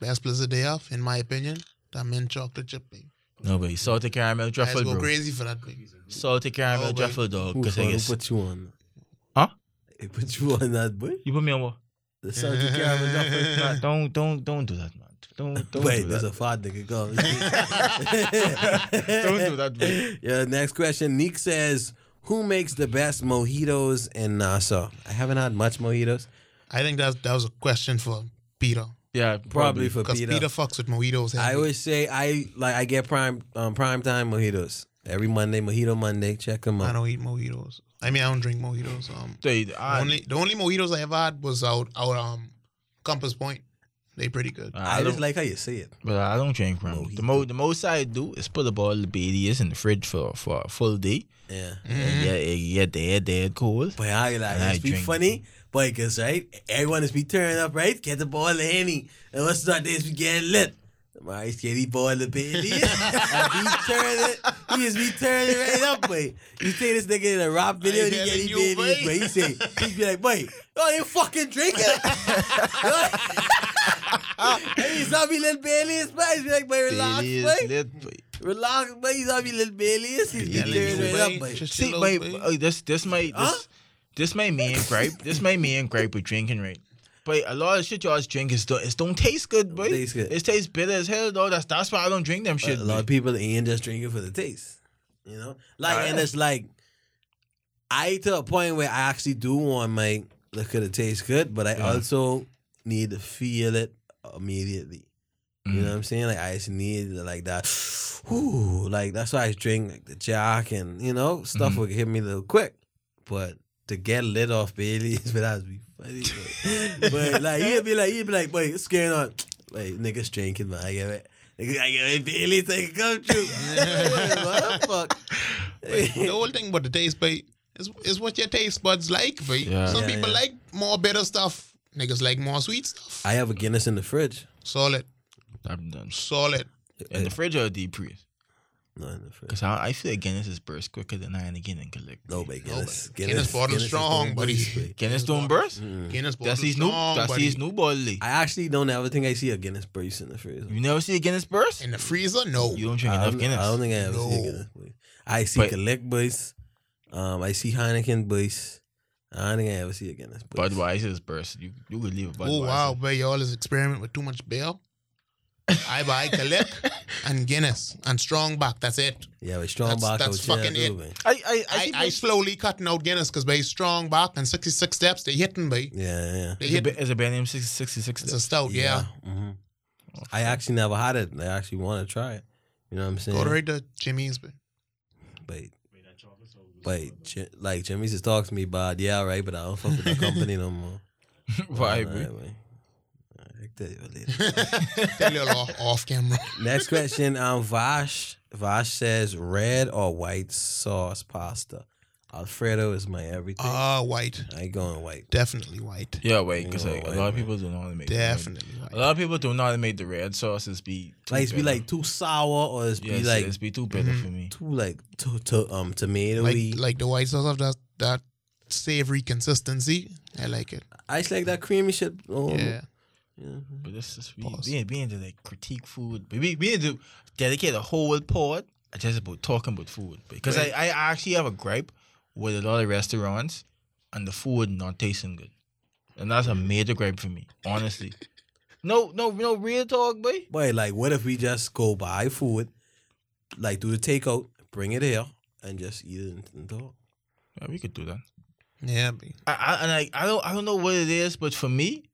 best blizzard day off, in my opinion, that mint chocolate chip, thing. No, but salted caramel Guys truffle, go bro. crazy for that, babe. Salted caramel Oh, boy. truffle, dog. Who, Because fuck- I who guess put you on? [LAUGHS] Huh? They put you on that, boy. you put me on what? The salted caramel truffle. Nah, don't don't don't do that, man. Don't don't Wait, do there's that. a fat nigga go. [LAUGHS] [LAUGHS] Don't do that, man. Yeah, next question. Nick says, "Who makes the best mojitos in Nassau?" I haven't had much mojitos. I think that that was a question for Peter. Yeah, Probably for Because Peter. Peter. fucks with mojitos. I always say I like I get prime um, prime time mojitos every Monday. Mojito Monday. Check them out. I don't eat mojitos. I mean, I don't drink mojitos. Um, Dude, the only the only mojitos I ever had was out out um Compass Point. They pretty good. I, I just like how you say it. but I don't drink rum. The mo the most I do is put up all the Baileys in the fridge for for a full day. Yeah. And yeah, yeah, dead, dead cold. But I like And I it's be drink. funny, boy, cause right, everyone is be turning up, right? Get the ball of henny, and what's not this? We getting lit. My skinny ball of Bailey. and he turn it, he just be turning it right up, boy. You see this nigga in a rap video, and he get you, Bailey, boy. boy. He say, he be like, boy, oh, you ain't fucking drinking. [LAUGHS] and he's not be little Bailey's, boy. He's be like, boy, relax, Bailey is boy. lit, boy. Relax, boy. He's not be little Bailey's. He's be turning you, it boy. up, boy. See, chill out, my, boy. oh, this this my this, this my main gripe. This my main gripe with drinking, right? But a lot of shit y'all drink is don't, it don't taste good, boy. Taste good. It tastes bitter as hell, though. That's that's why I don't drink them shit. a lot of people ain't just drinking for the taste. You know? Like and it's like I to a point where I actually do want my liquor to taste good, but I Yeah. also need to feel it immediately. You Mm. know what I'm saying? Like I just need like that. [SIGHS] Whoo, like that's why I drink like the Jack and you know stuff will hit me a little quick. But to get lit off Bailey's, [LAUGHS] but that would be funny. But, but like he'd be like he'd be like, boy, what's going on? Like niggas drinking, man. I get it. Nigga, I get it. Bailey's take a come true. [LAUGHS] what the fuck? the whole thing about the taste, boy, is, is what your taste buds like, boy. Yeah. Some Yeah, people yeah. like more bitter stuff. Niggas like more sweet stuff. I have a Guinness in the fridge. Solid. I'm done. Solid. In the fridge or a deep freeze? No, in the fridge. Because I, I feel like Guinness is burst quicker than I and again and Kalik. No, but Guinness. but Guinness bottle is strong, doing buddy. booty spray. [LAUGHS] Guinness don't burst? Mm. Guinness bottle That's his new strong, that's buddy. his new bottle. I actually don't ever think I see a Guinness burst in the freezer. You never see a Guinness burst? In the freezer? No. You don't drink I enough Guinness. I don't think I ever see a Guinness boys. I see But- Kalik boys. Um, I see Heineken boys. I don't think I ever see a Guinness boys. Budweiser is burst. You you could leave a Budweiser. Oh wow, boy, y'all is experiment with too much beer. I buy Kalik and Guinness and Strongback. That's it. Yeah, but strong That's- back that's fucking it. too. I I I, I, I slowly cutting out Guinness because by Strongback and 66 steps, they hitting me. Yeah, yeah. They is, a, hit. ba- is a band name 60, 66 It's a stout, yeah. hmm I actually never had it. I actually want to try it. You know what I'm saying? Go right to Jimmy's. But But, but Ji- like Jimmy's just talks to me about yeah, right, but I don't fuck with that company no more. [LAUGHS] Why, Alright, bro? man. Alright, tell you later. [LAUGHS] off, off camera. Next question, um, Vash. Vash says red or white sauce pasta. Alfredo is my everything. Ah, white. I ain't going white. Definitely white. Yeah, wait, because like, a lot of man. people don't know how to make the red. Definitely A lot of people don't know how to make the red sauces be too Like it's be like too sour or it's yeah, be like it's be too bitter for me. too like to, to um tomatoey. Like, like the white sauce of that, that savory consistency. I like it. I just like that creamy shit. Oh, Yeah. But this is we, Pause. we, we need to like critique food. But we we need to dedicate a whole pod just about talking about food because Right. I, I actually have a gripe with a lot of restaurants and the food not tasting good, and that's a major gripe for me, honestly. No, no, no, real talk, boy. Boy, like what if we just go buy food, like do the takeout, bring it here, and just eat it and, and talk. Yeah, we could do that. Yeah, B. I, I and I, I don't I don't know what it is, but for me,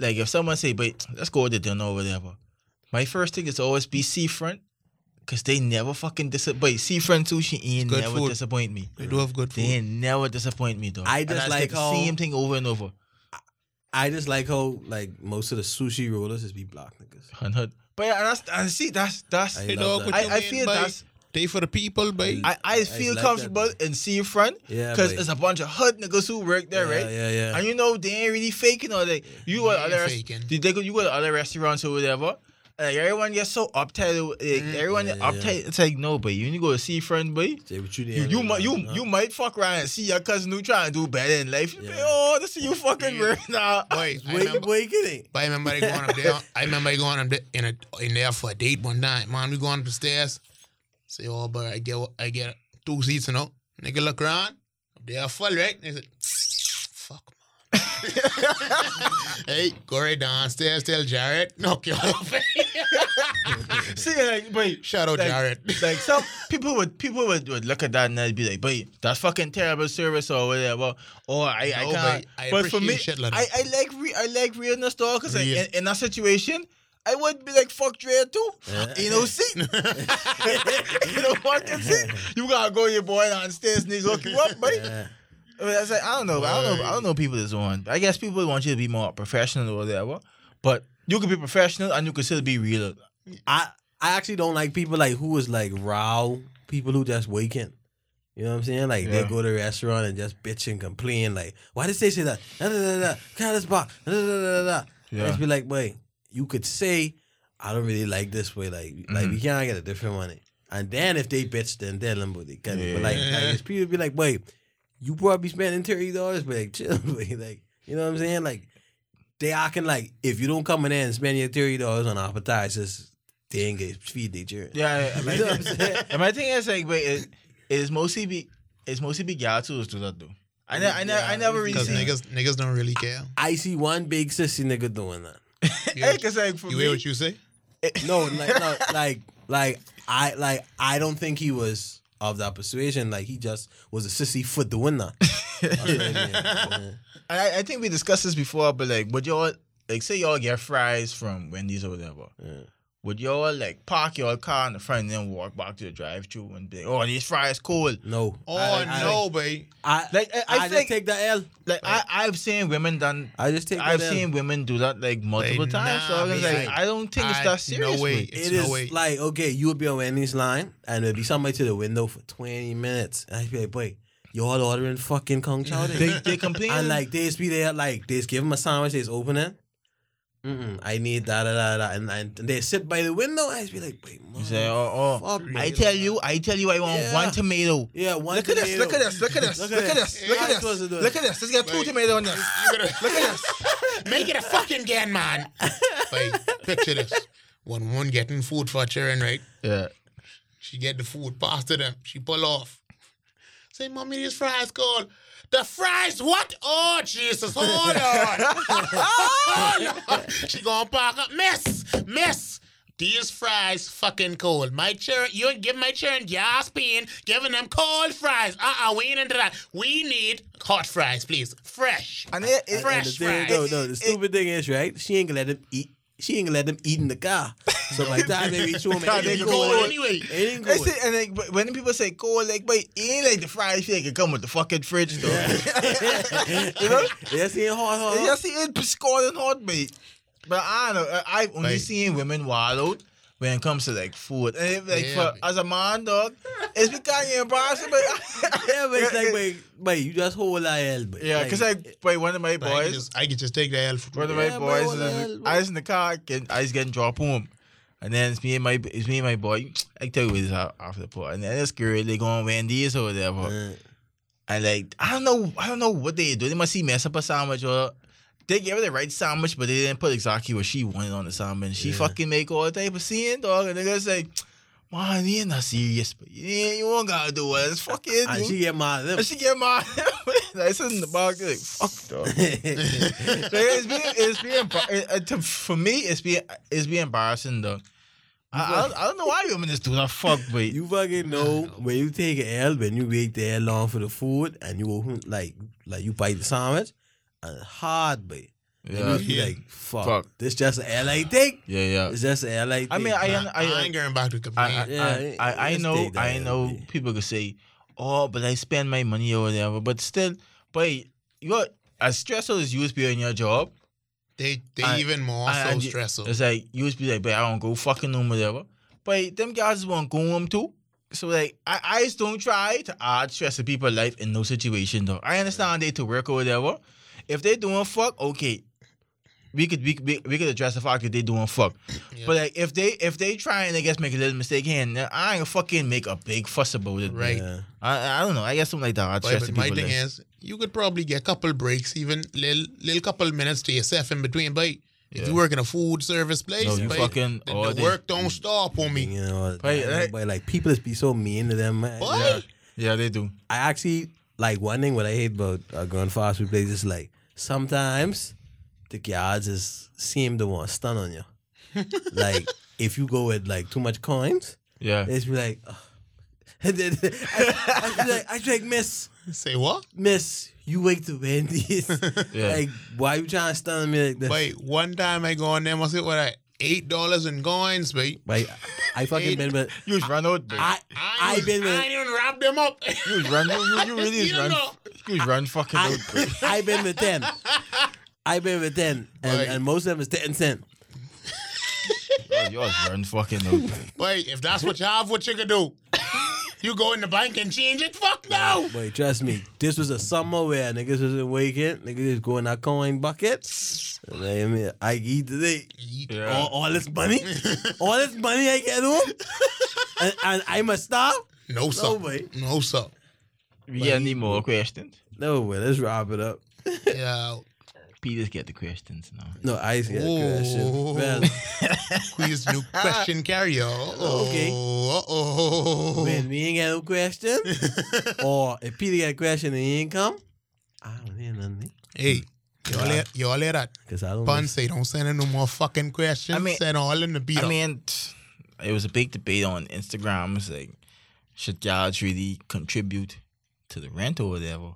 like if someone say, "But let's go to dinner or whatever," my first thing is always be seafront, cause they never fucking disappoint. Seafront sushi ain't Good never food. disappoint me. They do have good They food. ain't never disappoint me though. I And just just like the how- same thing over and over. I just like how like most of the sushi rollers is be black niggas. Hun- hun. But yeah, and that's and see that's that's I Hey, that. you I, I feel by that's They for the people, baby. I, I I feel like that, comfortable boy. in seafront Yeah, because boy. it's a bunch of hood niggas who work there, yeah, right? Yeah, yeah. And you know they ain't really faking or they you go to other ain't faking. they, they go you go to other restaurants or whatever. Like everyone gets so uptight, like, mm, everyone Yeah, get yeah. uptight. It's like no, but you need to go to seafront, boy. Say what you You did. you might you you might fuck around and see your cousin who trying to do better in life. You be, oh, this is you fucking Yeah. weird [LAUGHS] now. Boy, I Wait, remember, wait, get it. but I remember going up there. I remember going up there in a in there for a date one time. Man, we going up the stairs. Say, oh, boy, I get I get two seats, you know. Nigga look around. They are full, right? They said, [SNIFFS] fuck, man. [LAUGHS] hey, go right downstairs. Tell Jared, knock your off. [LAUGHS] See, like, wait, [LAUGHS] Shout out like, Jared. like some people would people would, would look at that and they'd be like, "Boy, that's fucking terrible service or whatever." Or I, I No, can't. but I but for me, shit like I. I like re, I like realness though, because like, in, in that situation, I would be like, "Fuck Dre too." You know, see, [LAUGHS] [LAUGHS] you know, fucking see. You gotta go your boy downstairs and he hook you up, buddy. Yeah. I, mean, I, was like, I don't know. I don't know. I don't know people that's on. I guess people want you to be more professional or whatever. But you could be professional and you could still be real. I I actually don't like people like who is like row people who just waking. You know what I'm saying? Like Yeah. they go to a restaurant and just bitch and complain. Like, why did they say that? Da, da, da, da. Kind of spot. Da, da, da, da, da. Yeah. I just be like, wait, you could say, I don't really like this way. Like, like Mm-hmm. we can't get a different one. And then if they bitch, then tell them what they can. But like, like people be like, wait, you probably spending thirty dollars, but like, chill, [LAUGHS] like, you know what I'm saying? Like, they acting like if you don't come in there and spend your thirty dollars on appetizers, they ain't get feed their children. Yeah, [LAUGHS] I, You know what I'm saying? And my thing is like, wait, it, it's mostly be it's mostly be girls who do that though. I ne- I, ne- I never really Because see. niggas, niggas don't really care. I see one big sissy nigga doing that. [LAUGHS] You, Hey, cause like for you me, hear what you say? [LAUGHS] No, like, no, like, like, I, like, I don't think he was of that persuasion. Like, he just was a sissy for doing that. That's I yeah. I, I think we discussed this before, but like, would y'all like say y'all get fries from Wendy's or whatever? Yeah. Would y'all like park your car in the front and then walk back to the drive-through and be, oh, these fries cold? No. Oh I, I, no, babe. I, Like, I- I, I just think- take the L. Like I, I've seen women done. I just take I've the L. seen women do that like multiple Like, times. so I was man. like, I don't think it's that serious. no way. It's It no is way. like okay, you would be on Wendy's line and there'd be somebody to the window for twenty minutes, and I'd be like, "Boy, you all ordering fucking conch chowder?" They they complain and like they just be there, like they just give them a sandwich, they just open it. Mm-mm, I need da da da da, and, and they sit by the window. I just be like, "Wait, You say, oh, oh. Fuck me. I tell you, I tell you, I want Yeah. one tomato. yeah, one Look at this, look at this, look at this, Look look at at this. this, look How at you this, supposed to do it? look at this. Let's get two Wait. tomatoes on this. You gotta Look at this. [LAUGHS] make it a fucking again, man. [LAUGHS] Wait, picture this. One one getting food for children, right? Yeah. She get the food passed to them. She pull off. Say, mommy, these fries cold. The fries, what? Oh, Jesus, hold on. hold [LAUGHS] on. She gonna park up. Miss, miss. These fries fucking cold. My children, you ain't give my children gas pain, giving them cold fries. Uh-uh, we ain't into that. We need hot fries, please. Fresh. And it, it, And the Fresh thing, fries. no, no, the stupid thing is, right? She ain't gonna let them eat. She ain't gonna let them eat in the car. So by the time they reach home, it they ain't go going. Cold anyway. It ain't I going. say, and like, but when people say cold, like, but it ain't like the fries feel like come with the fucking fridge though. [LAUGHS] you know? Yeah, see it hard, hard. You just see it scalding hot, mate. But I don't know. I- I've only Right. seen women wild out when it comes to like food. And like Yeah, for as a man, dog, it's becoming embarrassing. [LAUGHS] But Yeah, but it's like, wait, wait, you just hold that L, but yeah, because like, wait, one of my I can, boys, just, I can just take the L for one of my boys, uh, hell. I was in the car, get, I was getting dropped home. And then it's me and my it's me and my boy. I tell you this a- after the part. And then this girl they going on Wendy's or whatever. And like I don't know, I don't know what they do. They must see mess up a sandwich or they gave her the right sandwich, but they didn't put exactly what she wanted on the sandwich. She Yeah. fucking make all type of scene, dog. And they gonna say, man, you ain't not serious, but you ain't, you won't gotta do it. It's fucking. [LAUGHS] and she get mad at and she get mad. [LAUGHS] Like sit in the back like, fuck, dog. them. [LAUGHS] Like, it's being, it's being, it- to- for me, it's being, it's being embarrassing, though. I, I, don't, I don't know why women just do that. Fuck, but you fucking know when you take an L, when you wait there long for the food, and you hmm, like, like you bite the sandwich, and hard, but yeah, you be Yeah. like, fuck, Fuck. this just an LA thing. yeah, yeah. It's just an L I think. I mean, I, Nah, I, I, ain't going back to I, complain. I, Yeah, I, I, I let's know, I know. yeah. People could say, "Oh, but I spend my money or whatever." But still, but you're as stressful as you used be in your job. they they I- even more I- so and stressful. It's like you used to be like, "But I don't go fucking home, whatever." But them guys want to go home too. So like, I, I just don't try to add stress to people's life in no situation though. I understand they to work or whatever. If they doing fuck, okay. We could we, we, we could address the fact that they doing fuck. Yeah. But like if they if they try and I guess make a little mistake here and there, I ain't gonna fucking make a big fuss about it. Right. Yeah. I I don't know. I guess something like that. I'd But, but my thing like- is, you could probably get a couple breaks, even little little couple minutes to yourself in between. But if Yeah. you work in a food service place, No, you but fucking the, all the day. work don't stop on me. You know, Right, like, right. but like people just be so mean to them, man. Boy, yeah, yeah, they do. I actually like one thing what I hate about uh, going fast food places is like sometimes the guards just seem to want to stun on you. [LAUGHS] like if you go with like too much coins, Yeah, it's be like, "Ugh." [LAUGHS] And then I, I, be like, I be like, Miss, say what? Miss, you wait to Wendy's. [LAUGHS] Yeah. Like, why you trying to stun me like this? Wait, one time I go on there, must it what I eight dollars in coins, mate. Like, I fucking Eight- been with. you just run out. babe. I I ain't been even- I ain't even wrap them up. You just run. You, you, you really [LAUGHS] just You run. know. You just run fucking out. babe. [LAUGHS] I been with ten. I been with ten, and, Right. and most of them is ten cent. Oh, yours, yours run fucking out. Wait, if that's what you have, what you can do? You go in the bank and change it? Fuck no. Wait, trust me. This was a summer where niggas was waking, niggas just going in that coin buckets. And I mean, I eat today. Yeah. All, all this money, [LAUGHS] all this money I get home, and, and I must stop. No, sir. No way. No, sir. We got any more questions? No way. Let's wrap it up. [LAUGHS] Yeah. Peters get the questions now. No, I see that Oh. question. Well, [LAUGHS] Quiz new question carrier. Okay. Oh, oh. when we ain't got no question, [LAUGHS] or if Peter got a question and he ain't come, I don't hear nothing. Hey, y'all hear, y'all hear that? Cause I don't. Pun say don't send in no more fucking questions. I mean- send all in the beat. I mean, t- it was a big debate on Instagram. It's like, should y'all really contribute to the rent or whatever?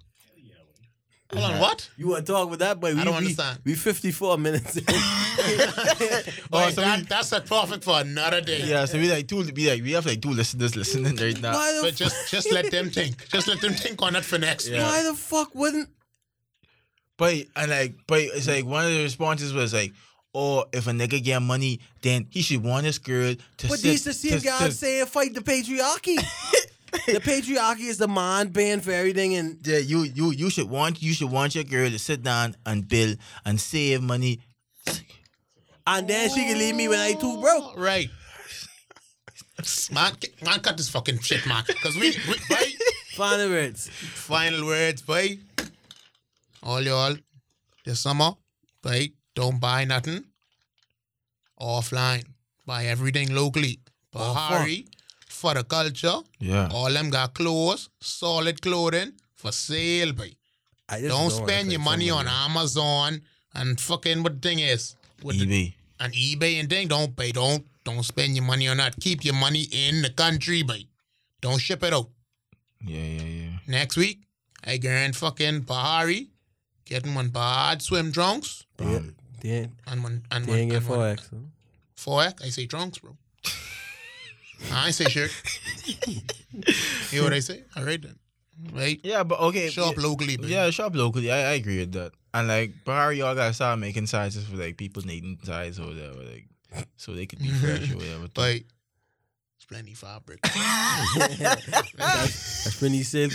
Hold on, what? You want to talk with that, boy? we, I don't we- understand. We 54 minutes. in. [LAUGHS] Wait, oh, so that, we- that's a topic for another day. Yeah, so we like two, we like we have like two listeners listening right now. why the But f- just just let them think. Just let them think on that for next week. why the fuck wouldn't? But and like, but it's like one of the responses was like, "Oh, if a nigga get money, then he should want his girl to." But sit, these the same to- guys to- saying fight the patriarchy. [LAUGHS] the patriarchy is the mind band for everything, and Yeah, you you you should want you should want your girl to sit down and bill and save money. and then she can leave me when I too broke. Right. Man, man, cut this fucking shit, man. Because we, we boy, Final words. final words, boy. All y'all, this summer, boy, don't buy nothing offline. Buy everything locally. Bahari, for the culture. Yeah. All them got clothes, solid clothing for sale, boy. I just Don't wanna spend your money on something. Amazon and fucking what the thing is. With the- eBay. and eBay and thing. Don't pay. Don't don't spend your money on that. Keep your money in the country, boy. Don't ship it out. Yeah, yeah, yeah. Next week, I grand fucking Bahari getting one bad swim drunks Yeah, and one and they one ain't get and one 4X. huh? four. I say drunks, bro. I ain't say shirt. [LAUGHS] Hear what I say? All right then. Right. Yeah, but okay. Show up yeah, locally, baby. Yeah, shop locally. I, I agree with that. And like, Bahari, y'all gotta start making sizes for like people needing size or whatever, like, so they could be fresh or whatever. But it's plenty fabric. [LAUGHS] [LAUGHS] That's when he said,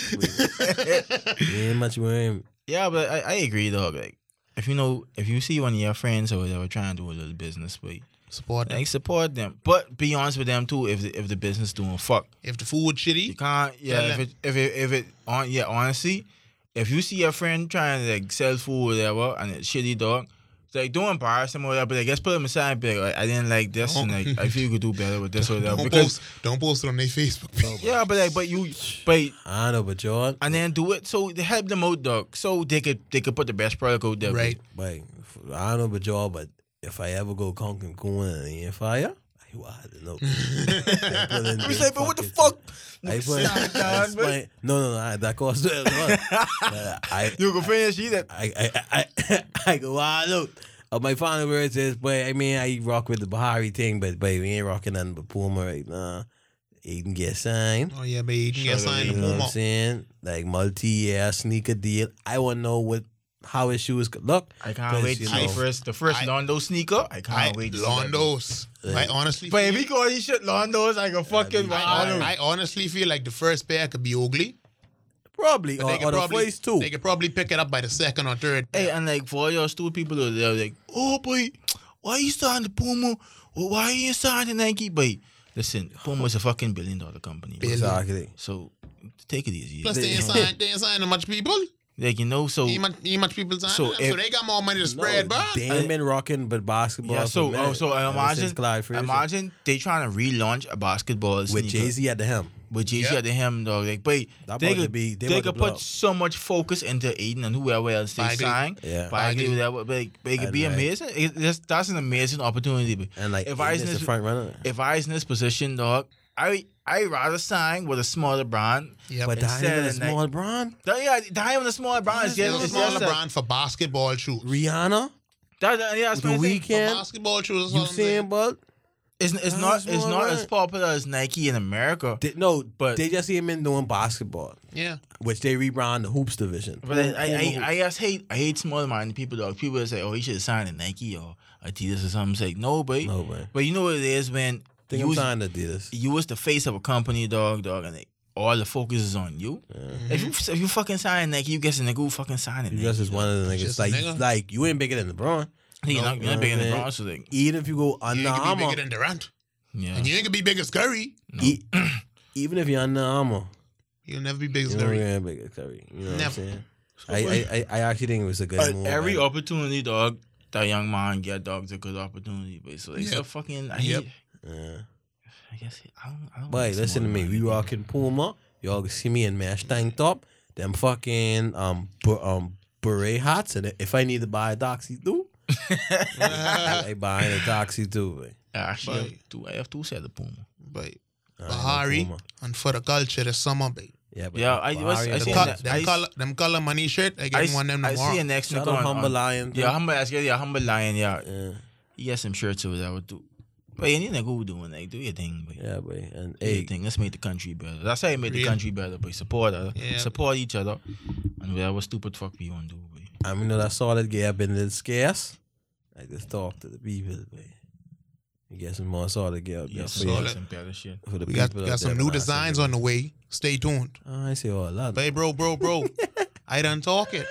ain't much worry. Yeah, but I, I agree though. Like, if you know, if you see one of your friends or whatever trying to do a little business, but Support them. like support them. But be honest with them too. If the, if the business doing fuck, If the food you shitty, You can't. Yeah, if them. it if it if it on yeah honestly, if you see your friend trying to like sell food or whatever and it's shitty dog. It's like don't embarrass them or whatever, but like let's put them aside and be like, I didn't like this and like I feel you could do better with this or [LAUGHS] whatever. don't Because post, don't post it on their Facebook. page. yeah, but like but you but I know, but y'all, and then do it so they help them out dog. So they could they could put the best product out there. Right. like, I don't know, but y'all, but if I ever go conquer Coon and ain't fire, I wild know. I was like, but what the fuck? I put, Stop, I dog, but- explain- no, no, no, I- that costs well. [LAUGHS] But I, You can finish either. I, I, I, I [LAUGHS] go wild out. Uh, my final words is, but I mean, I rock with the Bahari thing, but but we ain't rocking nothing but Puma right now. He can get signed. Oh yeah, but you can get signed You know what I'm saying? Like multi-year sneaker deal. I want to know what how his shoes could look. I can't 'Cause, wait to you see first the first I- Londo sneaker. I can't I, wait to see that. Londos. I honestly, But if feel, he call these shit Londos, I can fucking I, wow. I honestly feel like the first pair could be ugly. Probably But or, they or could the probably face too. They could probably pick it up by the second or third. Hey, pair. and like for all your stupid people they're like, oh boy, why you starting the Puma? Well, why you starting the Nike? But listen, Puma's a fucking billion dollar company. Billion. Exactly. So take it easy. Plus, they ain't signed. They ain't signed much people. Like you know, so Ain't much, ain't much people signed. So So, so they got more money to spread, no, bro. they ain't been rocking but basketball. yeah, so for oh, minute, so ever imagine since Clyde Frazier. imagine they trying to relaunch a basketball with sneaker. Jay Z at the helm. with Jay Z Yeah. at the hem, dog. Like, but That they to could be- they they about to could blow put up. so much focus into Ayton and whoever else they Bagley. sign. Yeah. Bagley, Bagley. whatever. But, but it could And be like- amazing. It, that's, that's an amazing opportunity. But And like, if I was Ayton in is the this, front runner. if I was in this position, dog, I I rather sign with a smaller brand. Yep. but instead that of is a like- brand. That, yeah, that even a smaller brand is Yeah, just, It's a smaller just a- brand for basketball shoes. Rihanna, That, that, yeah, that's the what For Weeknd, basketball shoes. That's what I'm Usain Bolt. It's, it's That's not a it's smaller not as popular as Nike in America. They, no, But- but they just see him in doing basketball, Yeah. which they rebrand the hoops division. But I, I, I, hoops. I just hate I hate small minded people dog. People that say, Oh, he should sign a Nike or Adidas or something. Say, like no, but No, but you know what it is, man. Think you I'm was, signed to Adidas. you was the face of a company, dog, dog, and they, all the focus is on you. If you if you fucking sign Nike, you guessing nigga who fucking sign it. You nigga. just is one of the niggas. Just Like, nigga. like you ain't bigger than LeBron. He No, not, you you're not know big in what the I'm saying? so like, Even if you go You Under ain't gonna be Armour, bigger than Durant. yeah. And you ain't gonna be big as Curry. e- [CLEARS THROAT] even if you're Under Armour, You'll never be big as Curry. you're bigger than Curry. You know what I'm Never. saying? I, I, I, I actually think it was a good Uh, move. every man. opportunity, dog, that young man get dog's a good opportunity. But so it's Yep. a fucking. I, Yep. Yeah. I guess I don't. I don't But listen to small me. man. We rocking Puma. Y'all can see me in mesh tank top. Them fucking um bu- um beret hats. And if I need to buy a doxy too, [LAUGHS] I, I buying a doxy too. Man. I actually But- have two. I have two set of Puma. But I like Bahari Puma. and for the culture this summer, babe. Yeah, but Yeah, I- Bahari what's- and I the seen Col- that. them I- color them color money shirt. I I, get one of them I tomorrow. see an next Shout nigga out Humble on- Lion. Yeah, humble. I yeah, humble lion. Yeah, Yeah, he got some shirts over there. Would do. But any nigga who doing like do your thing, but yeah, boy. And do your hey, thing. Let's make the country better. That's how you make the country better. But support uh, her, Yeah. support each other, and whatever stupid fuck we want to do. Boy. I mean, know that solid gear been a little scarce. I just talk to the people, boy. You get some more solid gear out Yeah, there for, some, you, solid. some better shit. for the We got, people. out got some there, new man. designs on the way. Stay tuned. Oh, I see all that. Hey, bro, bro, bro. [LAUGHS] I done talk it.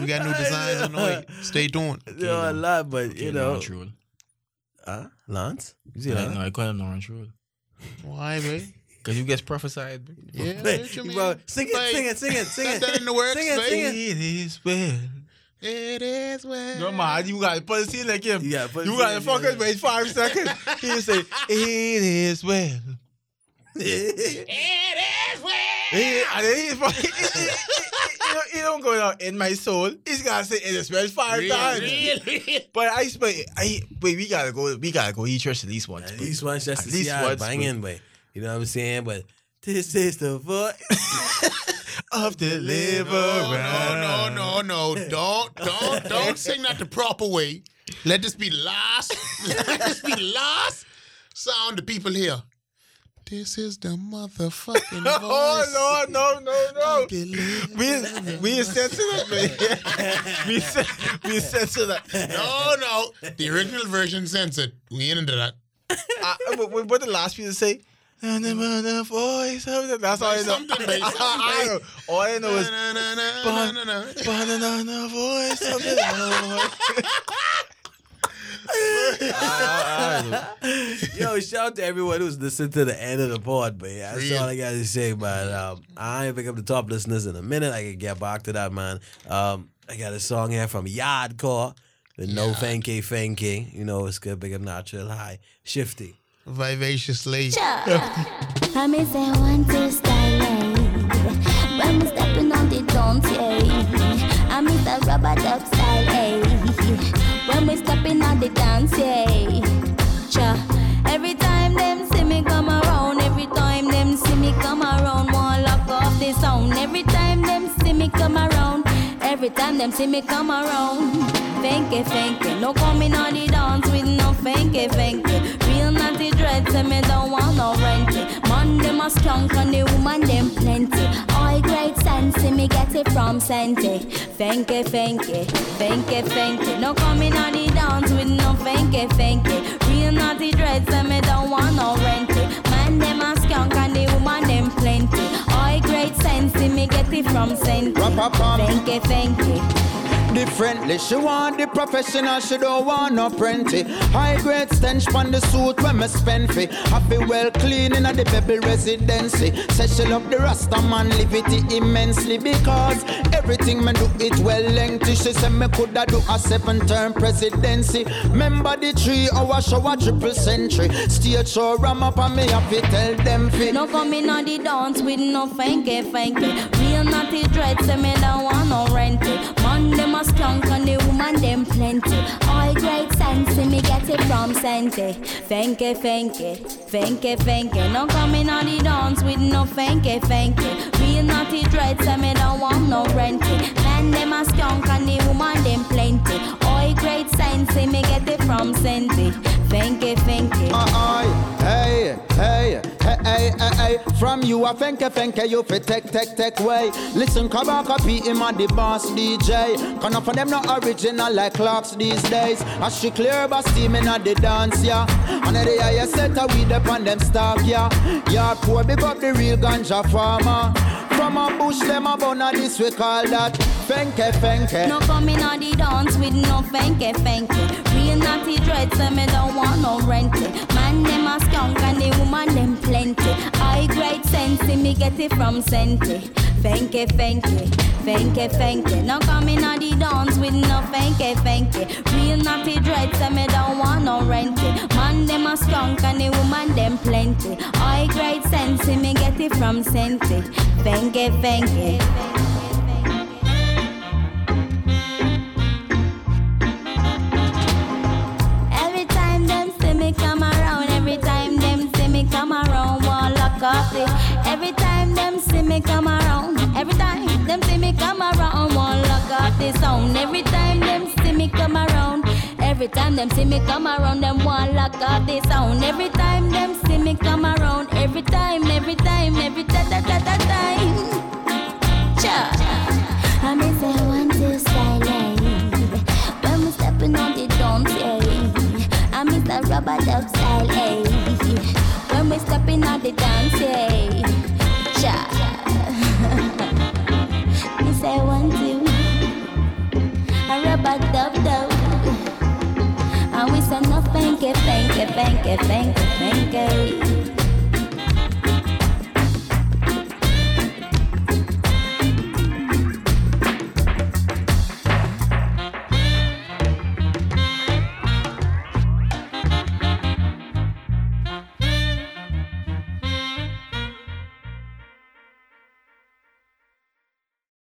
We got new designs on the way. Stay tuned. Yeah, a lot, but you know, Lawrence Roll. Huh? Lance, you see I, that? no, I call him Lawrence Roll. Why, babe? Cause you get prophesied. Bro. Yeah, [LAUGHS] Hey, what you mean? bro, sing it, Babe, sing it, sing it, sing it. [LAUGHS] that in the works, Sing it, sing it. It is well. It is well. No man, you gotta put it in like him. Yeah, put you gotta in, fucking yeah. wait five seconds. He say, [LAUGHS] "It is well." It is well. He- and then he's fucking. He, he- he- he don't go down in my soul. He's gotta say "it is well" five Real, times. real, real. [LAUGHS] But I expect, I wait. We gotta go. We gotta go eat church at least once. At boy. least once just At to least see how once, it's banging, but you know what I'm saying? But this is the voice. [LAUGHS] of deliverance. No, no, no, no, no. Don't, don't, don't sing that the proper way. Let this be the last. [LAUGHS] Let this be the last sound the people hear. This is the [LAUGHS] motherfucking oh, voice. Oh no, no, no, no. We we [LAUGHS] insensitive, man. [LAUGHS] we sen- we sensitive. No, no. The original version censored. We ain't into that. I, what, what the last piece say? And the mother voice of the. That's all I know. I know. All I know is Na, na, na, na, na, na. banana voice of the [LAUGHS] Yo, shout out to everyone who's listened to the end of the pod, man. That's all I got to say, man. Um, I ain't pick up the top listeners in a minute. I can get back to that, man. Um, I got a song here from Yaadcore with No Yard. Fenke Fenke. You know, it's good, big up natural high. Shifty. Vivacious lady. [LAUGHS] I may say one taste style When we stepping on the dance, yeah I miss the rubber dub style, eh When we stepping on the dance, yeah. Cha. Every time them see me come around Every time them see me come around Won't lock off the sound. Every time them see me come around Every time them see me come around. Fenke, fenke No coming on the dance with no fenke, fenke Real naughty dread, say me don't want no rent. Man, them a skunk and the woman them plenty. All great sense, me get it from Sente. Fenke, fenke, fenke, fenke. No coming on the dance with no fenke, fenke. Real naughty dread, say me don't want no rent. Man, them a skunk and the woman them plenty. All great sense, me get it from Sente. Fenke, fenke. Differently. She want the professional, she don't want no apprentice. High grade stench on the suit when me spend fi. Happy well clean in the baby residency. Say she love the Rasta man, live it immensely because everything me do it well lengthy. She say me coulda do a seven term presidency. Remember the three oh, hour show a triple century. Stage show ram up and me to tell them fi. No coming on the dance with no fenke fenke. Real naughty dread, say me don't want no rent it. Man, them a skunk and the woman them plenty. All great sense, me get it from Sente. Fenke fenke, fenke fenke. No coming on the dance with no fenke fenke. Real naughty dread, say me don't want no rent it. Man, them a skunk and the woman them plenty. All great sense, me get it from Sente. Fenke fenke. Aye, uh-uh. hey, hey, hey, hey, hey, hey. From you a fenke fenke you fi take take take way. Listen Kabaka P him a the boss DJ. Can of them not original like clocks these days. As she clear but steaming at the dance yeah. And the you set a weed up on them stock yeah. Yeah poor big up the real ganja farmer. From a bush them a bun this we call that fenke fenke. No coming on the dance with no fenke fenke. Real naughty dreads, so me don't want no rent. Man, them a skunk and the woman them plenty. I great sense, me get it from Senti. Fenke fenke, fenke fenke. No coming on the dance with no fenke fenke. Real naughty dreads, so me don't want no rent. Man, them a skunk and the woman them plenty. I great sense, me get it from Senti. Fenke fenke. Every every time them see me come around, wall lock off the sound. Every time them see me come around, every time them see me come around, them wall lock off the sound. Every time them see me come around, every time, every time, every ta ta ta ta time. Cha. I miss say one two style, eh. When we stepping on the dance, yeah. I miss that rubber dub style, eh. When we stepping on the dance, yeah. Cha. I wish I know, thank you, thank you, thank you, thank you, thank you.